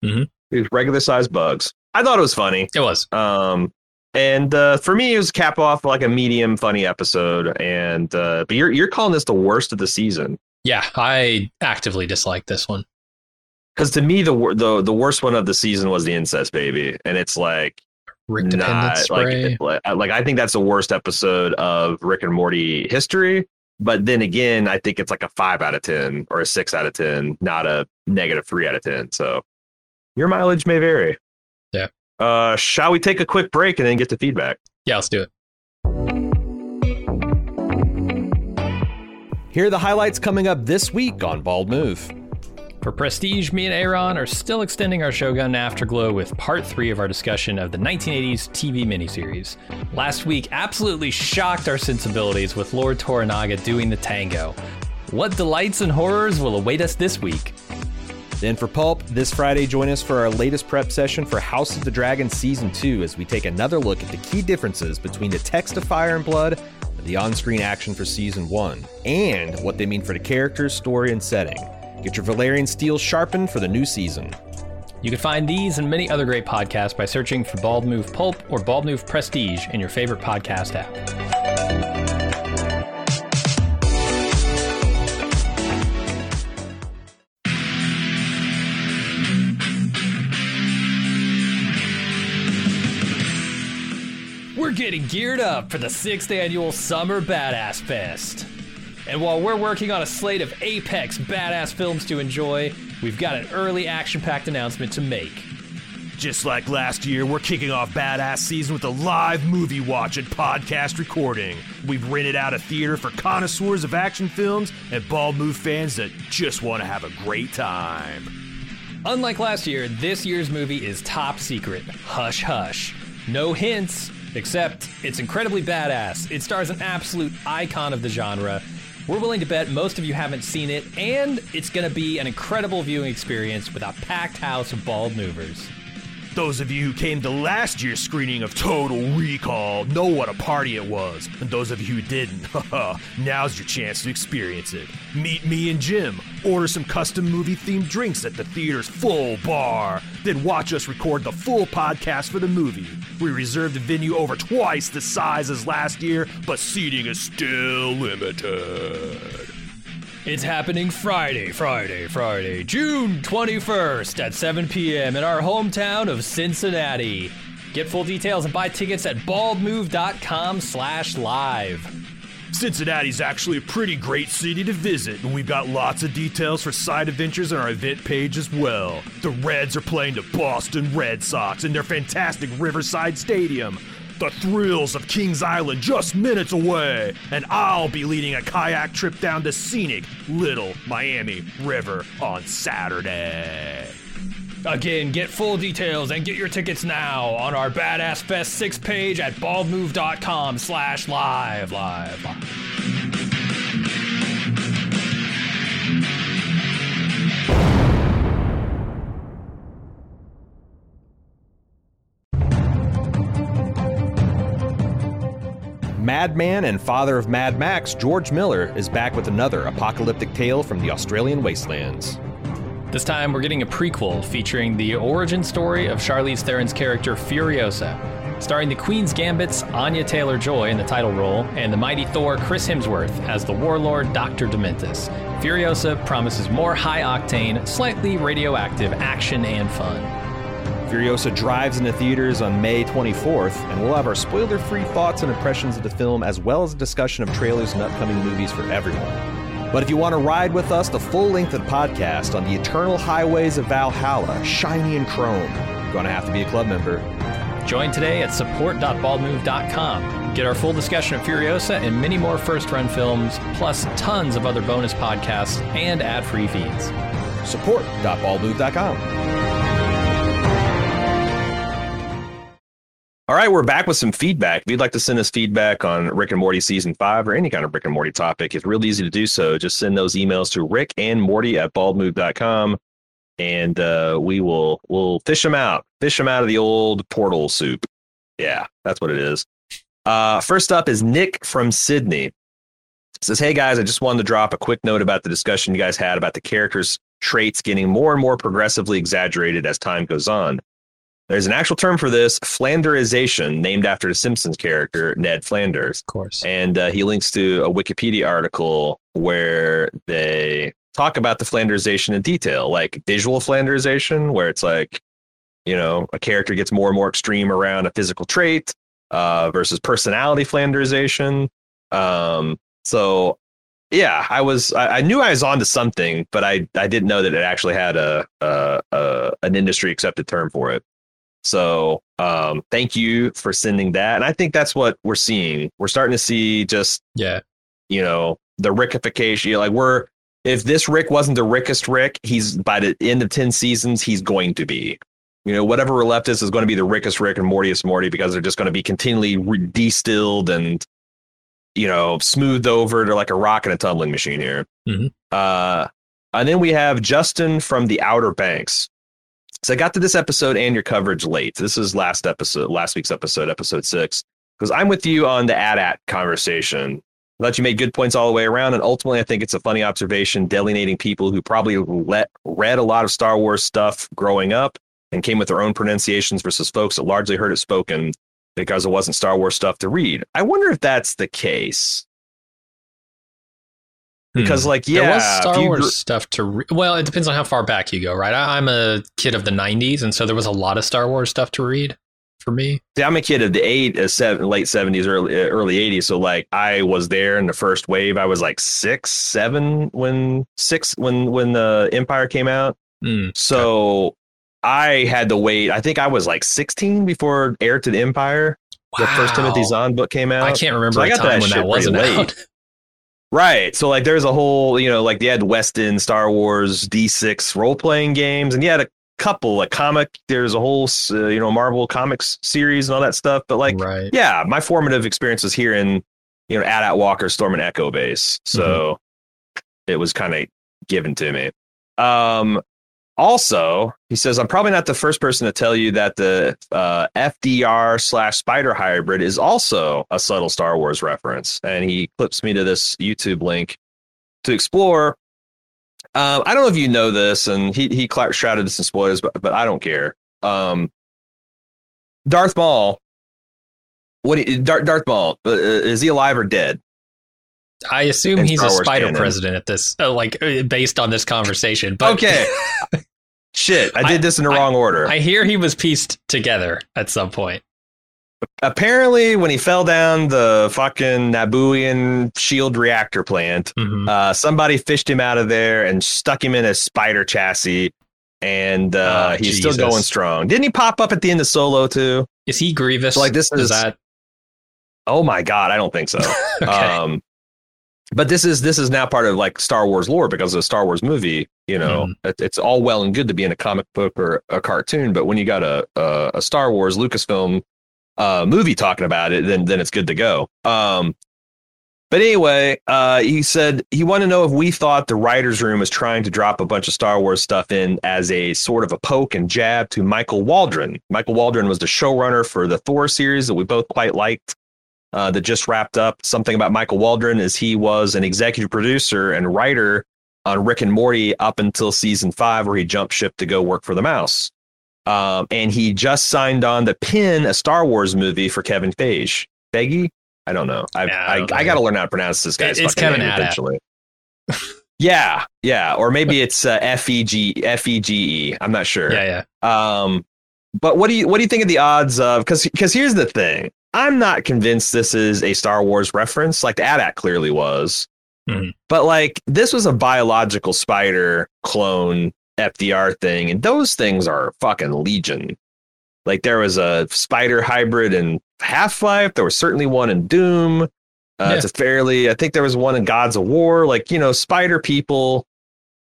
Mhm. These regular sized bugs. I thought it was funny. it was. Um, and uh, for me, it was cap off like a medium funny episode. And uh, but you're you're calling this the worst of the season Yeah, I actively dislike this one. because to me the the the worst one of the season was the incest baby, and it's like Rick not spray. like like like I think that's the worst episode of Rick and Morty history. But then again, I think it's like a five out of ten or a six out of ten, not a negative three out of ten. So your mileage may vary. Yeah. Uh, shall we take a quick break and then get to feedback? yeah, let's do it. Here are the highlights coming up this week on Bald Move. For Prestige, me and Aaron are still extending our Shogun Afterglow with part three of our discussion of the 1980s TV miniseries. Last week absolutely shocked our sensibilities with Lord Toranaga doing the tango. What delights and horrors will await us this week? Then for Pulp, this Friday, join us for our latest prep session for House of the Dragon Season 2 as we take another look at the key differences between the text of Fire and Blood and the on screen action for Season 1, and what they mean for the characters, story, and setting. Get your Valyrian steel sharpened for the new season. You can find these and many other great podcasts by searching for Bald Move Pulp or Bald Move Prestige in your favorite podcast app. We're getting geared up for the sixth annual Summer Badass Fest. And while we're working on a slate of apex badass films to enjoy, we've got an early action packed announcement to make. Just like last year, we're kicking off Badass Season with a live movie watch and podcast recording. We've rented out a theater for connoisseurs of action films and Bald Move fans that just want to have a great time. Unlike last year, this year's movie is top secret. Hush hush. No hints, except it's incredibly badass. It stars an absolute icon of the genre. We're willing to bet most of you haven't seen it, and it's gonna be an incredible viewing experience with a packed house of bald movers. Those of you who came to last year's screening of Total Recall know what a party it was. And those of you who didn't, *laughs* now's your chance to experience it. Meet me and Jim, order some custom movie themed drinks at the theater's full bar, then watch us record the full podcast for the movie. We reserved a venue over twice the size as last year, but seating is still limited. It's happening Friday, Friday, Friday, June 21st at 7 p.m. in our hometown of Cincinnati. Get full details and buy tickets at baldmove.com slash live. Cincinnati's actually a pretty great city to visit, and we've got lots of details for side adventures on our event page as well. The Reds are playing the Boston Red Sox in their fantastic Riverside Stadium. The thrills of Kings Island just minutes away, and I'll be leading a kayak trip down the scenic Little Miami River on Saturday. Again, get full details and get your tickets now on our Badass Fest 6 page at baldmove.com slash live, live. Madman and father of Mad Max, George Miller, is back with another apocalyptic tale from the Australian wastelands. This time we're getting a prequel featuring the origin story of Charlize Theron's character Furiosa. starring the Queen's Gambit's Anya Taylor Joy in the title role and the mighty Thor Chris Hemsworth as the warlord Dr. Dementus. Furiosa promises more high octane, slightly radioactive action and fun. Furiosa drives into theaters on May 24th, and we'll have our spoiler free thoughts and impressions of the film, as well as a discussion of trailers and upcoming movies for everyone. But if you want to ride with us, the full length of the podcast on the eternal highways of Valhalla, shiny and chrome, you're going to have to be a club member. Join today at support.baldmove.com. Get our full discussion of Furiosa and many more first run films, plus tons of other bonus podcasts and ad free feeds. Support.baldmove.com. All right, we're back with some feedback. If you'd like to send us feedback on Rick and Morty season five or any kind of Rick and Morty topic, it's real easy to do so. Just send those emails to Rick and Morty at baldmove.com and uh, we will we'll fish them out. Fish them out of the old portal soup. Yeah, that's what it is. Uh, first up is Nick from Sydney. says, Hey guys, I just wanted to drop a quick note about the discussion you guys had about the characters' traits getting more and more progressively exaggerated as time goes on. There's an actual term for this, Flanderization, named after the Simpsons character, Ned Flanders. Of course. And uh, he links to a Wikipedia article where they talk about the Flanderization in detail, like visual Flanderization, where it's like, you know, a character gets more and more extreme around a physical trait uh, versus personality Flanderization. Um, so, yeah, I was, I, I, knew I was onto something, but I, I didn't know that it actually had a, a, a an industry accepted term for it. So um, thank you for sending that. And I think that's what we're seeing. We're starting to see just yeah, you know, the Rickification. Like we're if this Rick wasn't the Rickest Rick, he's by the end of ten seasons, he's going to be. You know, whatever we're left is is going to be the Rickest Rick and Mortiest Morty because they're just going to be continually re- distilled and you know smoothed over to like a rock and a tumbling machine here. Mm-hmm. Uh, and then we have Justin from the Outer Banks. So I got to this episode and your coverage late. This is last episode, last week's episode, episode six, because I'm with you on the AT-AT conversation. I thought you made good points all the way around, and ultimately, I think it's a funny observation delineating people who probably let, read a lot of Star Wars stuff growing up and came with their own pronunciations versus folks that largely heard it spoken because it wasn't Star Wars stuff to read. I wonder if that's the case. Because, hmm. like, yeah, there was Star Wars gr- stuff to. Re- well, it depends on how far back you go, right? I, I'm a kid of the '90s, and so there was a lot of Star Wars stuff to read for me. See, I'm a kid of the eight, uh, seven, late '70s, early uh, early '80s. So, like, I was there in the first wave. I was like six, seven when six when when the Empire came out. Mm, so, okay. I had to wait. I think I was like 16 before Heir to the Empire. Wow. The first Timothy Zahn book came out. I can't remember so a time that when that wasn't late. out. *laughs* Right. So like there's a whole, you know, like they had West End Star Wars D6 role playing games and you had a couple a comic there's a whole uh, you know Marvel comics series and all that stuff but like right. yeah, my formative experience was here in you know at Walker Storm and Echo base. So mm-hmm. it was kind of given to me. Um also, he says, I'm probably not the first person to tell you that the uh, FDR slash Spider hybrid is also a subtle Star Wars reference. And he clips me to this YouTube link to explore. Um, I don't know if you know this, and he he shrouded this in spoilers, but but I don't care. Um, Darth Maul, what Darth, Darth Maul uh, is he alive or dead? I assume he's Star a Wars spider canon. president at this, uh, like uh, based on this conversation. But okay, *laughs* shit, I did this in the I, wrong order. I hear he was pieced together at some point. Apparently, when he fell down the fucking Nabooian shield reactor plant, mm-hmm. uh, somebody fished him out of there and stuck him in a spider chassis, and uh, oh, he's Jesus. still going strong. Didn't he pop up at the end of Solo too? Is he Grievous? So, like this is, is that? Oh my god, I don't think so. *laughs* okay. Um, but this is this is now part of like Star Wars lore because of a Star Wars movie. You know, mm. it, it's all well and good to be in a comic book or a cartoon, but when you got a a, a Star Wars Lucasfilm uh, movie talking about it, then then it's good to go. Um, but anyway, uh, he said he wanted to know if we thought the writers' room was trying to drop a bunch of Star Wars stuff in as a sort of a poke and jab to Michael Waldron. Michael Waldron was the showrunner for the Thor series that we both quite liked uh, that just wrapped up. Something about Michael Waldron is he was an executive producer and writer on Rick and Morty up until season five, where he jumped ship to go work for the Mouse. Um, and he just signed on to pin a Star Wars movie for Kevin Feige. Feige? I don't know. I Yeah, I I, I, got to learn how to pronounce this guy's It's fucking Kevin name Adap. eventually. yeah, yeah, or maybe it's uh, F E G F E G E. I'm not sure. Yeah, yeah. Um, but what do you what do you think of the odds of? Because because here's the thing, I'm not convinced this is a Star Wars reference. Like the AT-AT clearly was, Mhm. but like this was a biological spider clone FDR thing, and those things are fucking legion. Like there was a spider hybrid in Half Life. There was certainly one in Doom. Uh, Yeah. It's a fairly. I think there was one in Gods of War. Like you know, spider people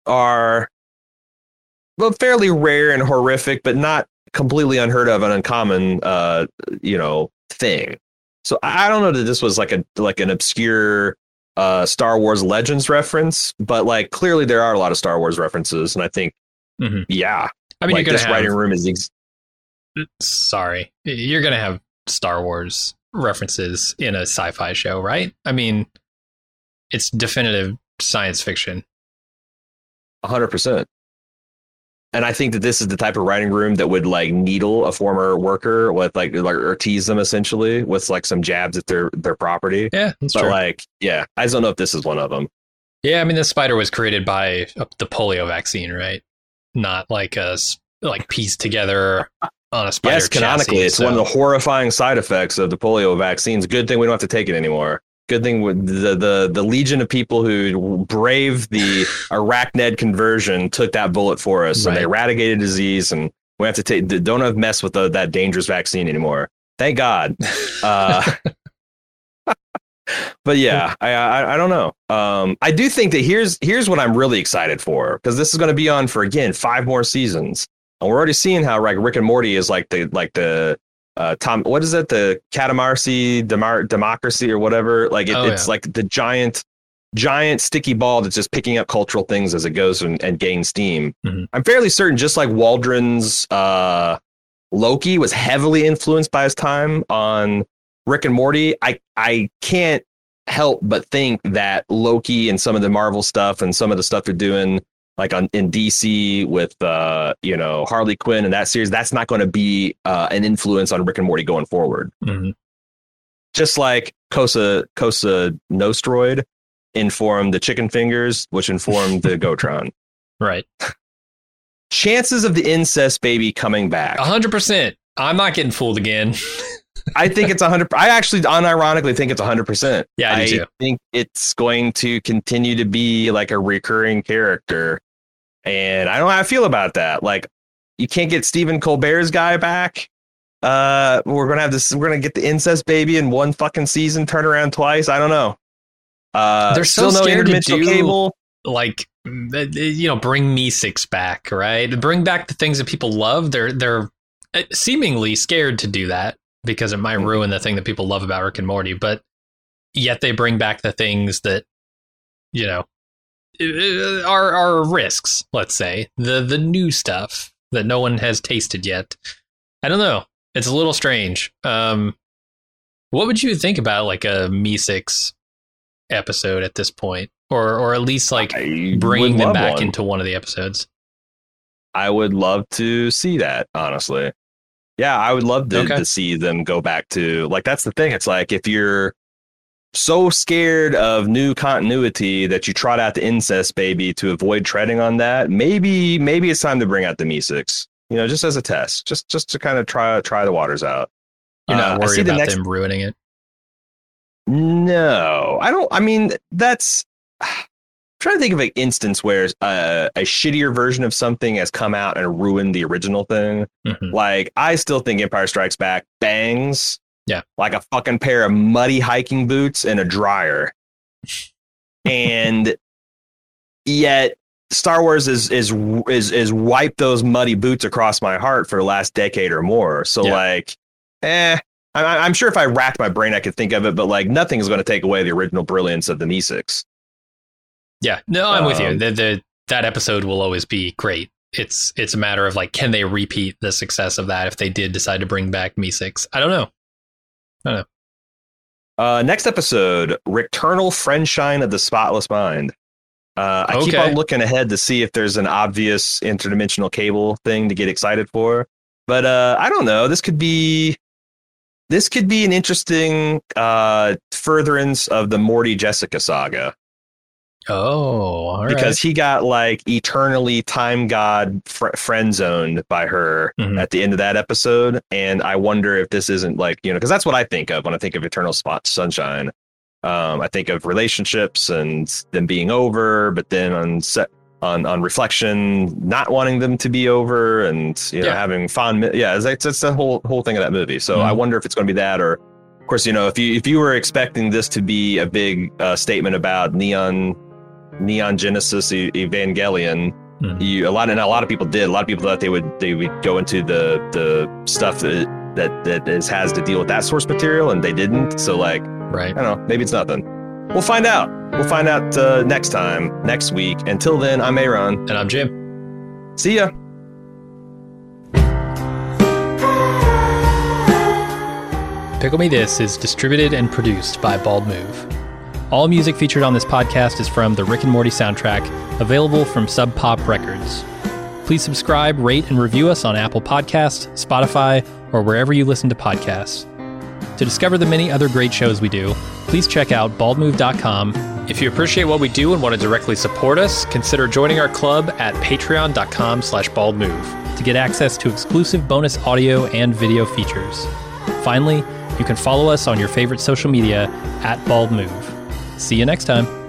are well fairly rare and horrific, but not completely unheard of and uncommon. Uh, you know, thing. So I don't know that this was like a like an obscure uh Star Wars Legends reference, but like clearly there are a lot of Star Wars references, and I think Mhm. yeah, I mean, like this have. writing room is ex- sorry, you're gonna have Star Wars references in a sci-fi show, right? I mean, it's definitive science fiction. hundred percent. And I think that this is the type of writing room that would like needle a former worker with like, like or tease them essentially with like some jabs at their their property. Yeah, that's but true. like, yeah, I just don't know if this is one of them. yeah, I mean, the spider was created by uh, the polio vaccine, right? Not like a like pieced together on a spider. yes, canonically, chassis, it's one of the horrifying side effects of the polio vaccines. Good thing we don't have to take it anymore. Good thing with the the the legion of people who braved the arachnid conversion took that bullet for us, and they eradicated disease, and we have to take don't have mess with the, that dangerous vaccine anymore. Thank God. *laughs* Uh, but yeah, I, I I don't know. Um, I do think that here's here's what I'm really excited for because this is going to be on for again five more seasons, and we're already seeing how like Rick and Morty is like the like the uh Tom what is it the Catamarcy Demar- democracy or whatever like it, Oh, it's yeah. like the giant giant sticky ball that's just picking up cultural things as it goes and, and gains steam. Mhm. I'm fairly certain just like Waldron's uh Loki was heavily influenced by his time on Rick and Morty. I I can't help but think that Loki and some of the Marvel stuff and some of the stuff they're doing like on in DC with uh you know Harley Quinn and that series that's not going to be uh, an influence on Rick and Morty going forward. Mhm. Just like Cosa Cosa Nostroid informed the chicken fingers which informed the *laughs* Gotron. right. Chances of the incest baby coming back. hundred percent. I'm not getting fooled again. *laughs* I think it's 100 I actually unironically think it's 100%. Yeah, I do too. think it's going to continue to be like a recurring character. And I don't know how I feel about that. Like you can't get Stephen Colbert's guy back. Uh we're going to have this we're going to get the incest baby in one fucking season turn around twice. I don't know. Uh They're so still no interdimensional do- cable. like you know bring Meeseeks back right bring back the things that people love they're they're uh, seemingly scared to do that because it might Mhm. ruin the thing that people love about rick and morty but yet they bring back the things that you know are are risks let's say the the new stuff that no one has tasted yet i don't know it's a little strange um what would you think about like a Meeseeks episode at this point or or at least like I bringing them back one. into one of the episodes. I would love to see that, honestly. Yeah, I would love to, Okay. to see them go back to like that's the thing. It's like if you're so scared of new continuity that you trot out the incest baby to avoid treading on that, maybe maybe it's time to bring out the Meeseeks. You know, just as a test, just just to kind of try try the waters out. You're not worried see the about next- them ruining it. No, I don't. I mean, that's. I'm trying to think of an instance where uh, a shittier version of something has come out and ruined the original thing. Mhm. Like, I still think Empire Strikes Back bangs. Yeah. Like a fucking pair of muddy hiking boots and a dryer. and yet, Star Wars is is is is wiped those muddy boots across my heart for the last decade or more. So Yeah. like, eh. I, I'm sure if I racked my brain, I could think of it, but like nothing is going to take away the original brilliance of the Meeseeks. Yeah, no, I'm with you. Um, The, the that episode will always be great. It's it's a matter of like, can they repeat the success of that if they did decide to bring back Meeseeks? I don't know. Uh, next episode, Rickternal Friendshine of the Spotless Mind. Uh, I keep on looking ahead to see if there's an obvious interdimensional cable thing to get excited for. But uh, I don't know. This could be this could be an interesting uh, furtherance of the Morty Jessica saga Oh, all right. because he got like eternally time god fr- friend zoned by her Mhm. at the end of that episode, and I wonder if this isn't like you know because that's what I think of when I think of Eternal Spot Sunshine. Um, I think of relationships and them being over, but then on set on on reflection, not wanting them to be over, and you know Yeah. having fond. Yeah, it's, it's, the whole whole thing of that movie. So I Mhm. wonder if it's going to be that, or of course, you know, if you if you were expecting this to be a big uh, statement about neon neon genesis evangelion Mhm. you a lot and a lot of people did a lot of people thought they would they would go into the the stuff that that that is, has to deal with that source material and they didn't so like right. i don't know maybe it's nothing we'll find out we'll find out uh, next time next week until then i'm aaron And I'm Jim. see ya Pickle Me This is distributed and produced by Bald Move. All music featured on this podcast is from the Rick and Morty soundtrack, available from Sub Pop Records. Please subscribe, rate, and review us on Apple Podcasts, Spotify, or wherever you listen to podcasts. To discover the many other great shows we do, please check out baldmove.com. If you appreciate what we do and want to directly support us, consider joining our club at patreon.com slash baldmove to get access to exclusive bonus audio and video features. Finally, you can follow us on your favorite social media at baldmove. See you next time.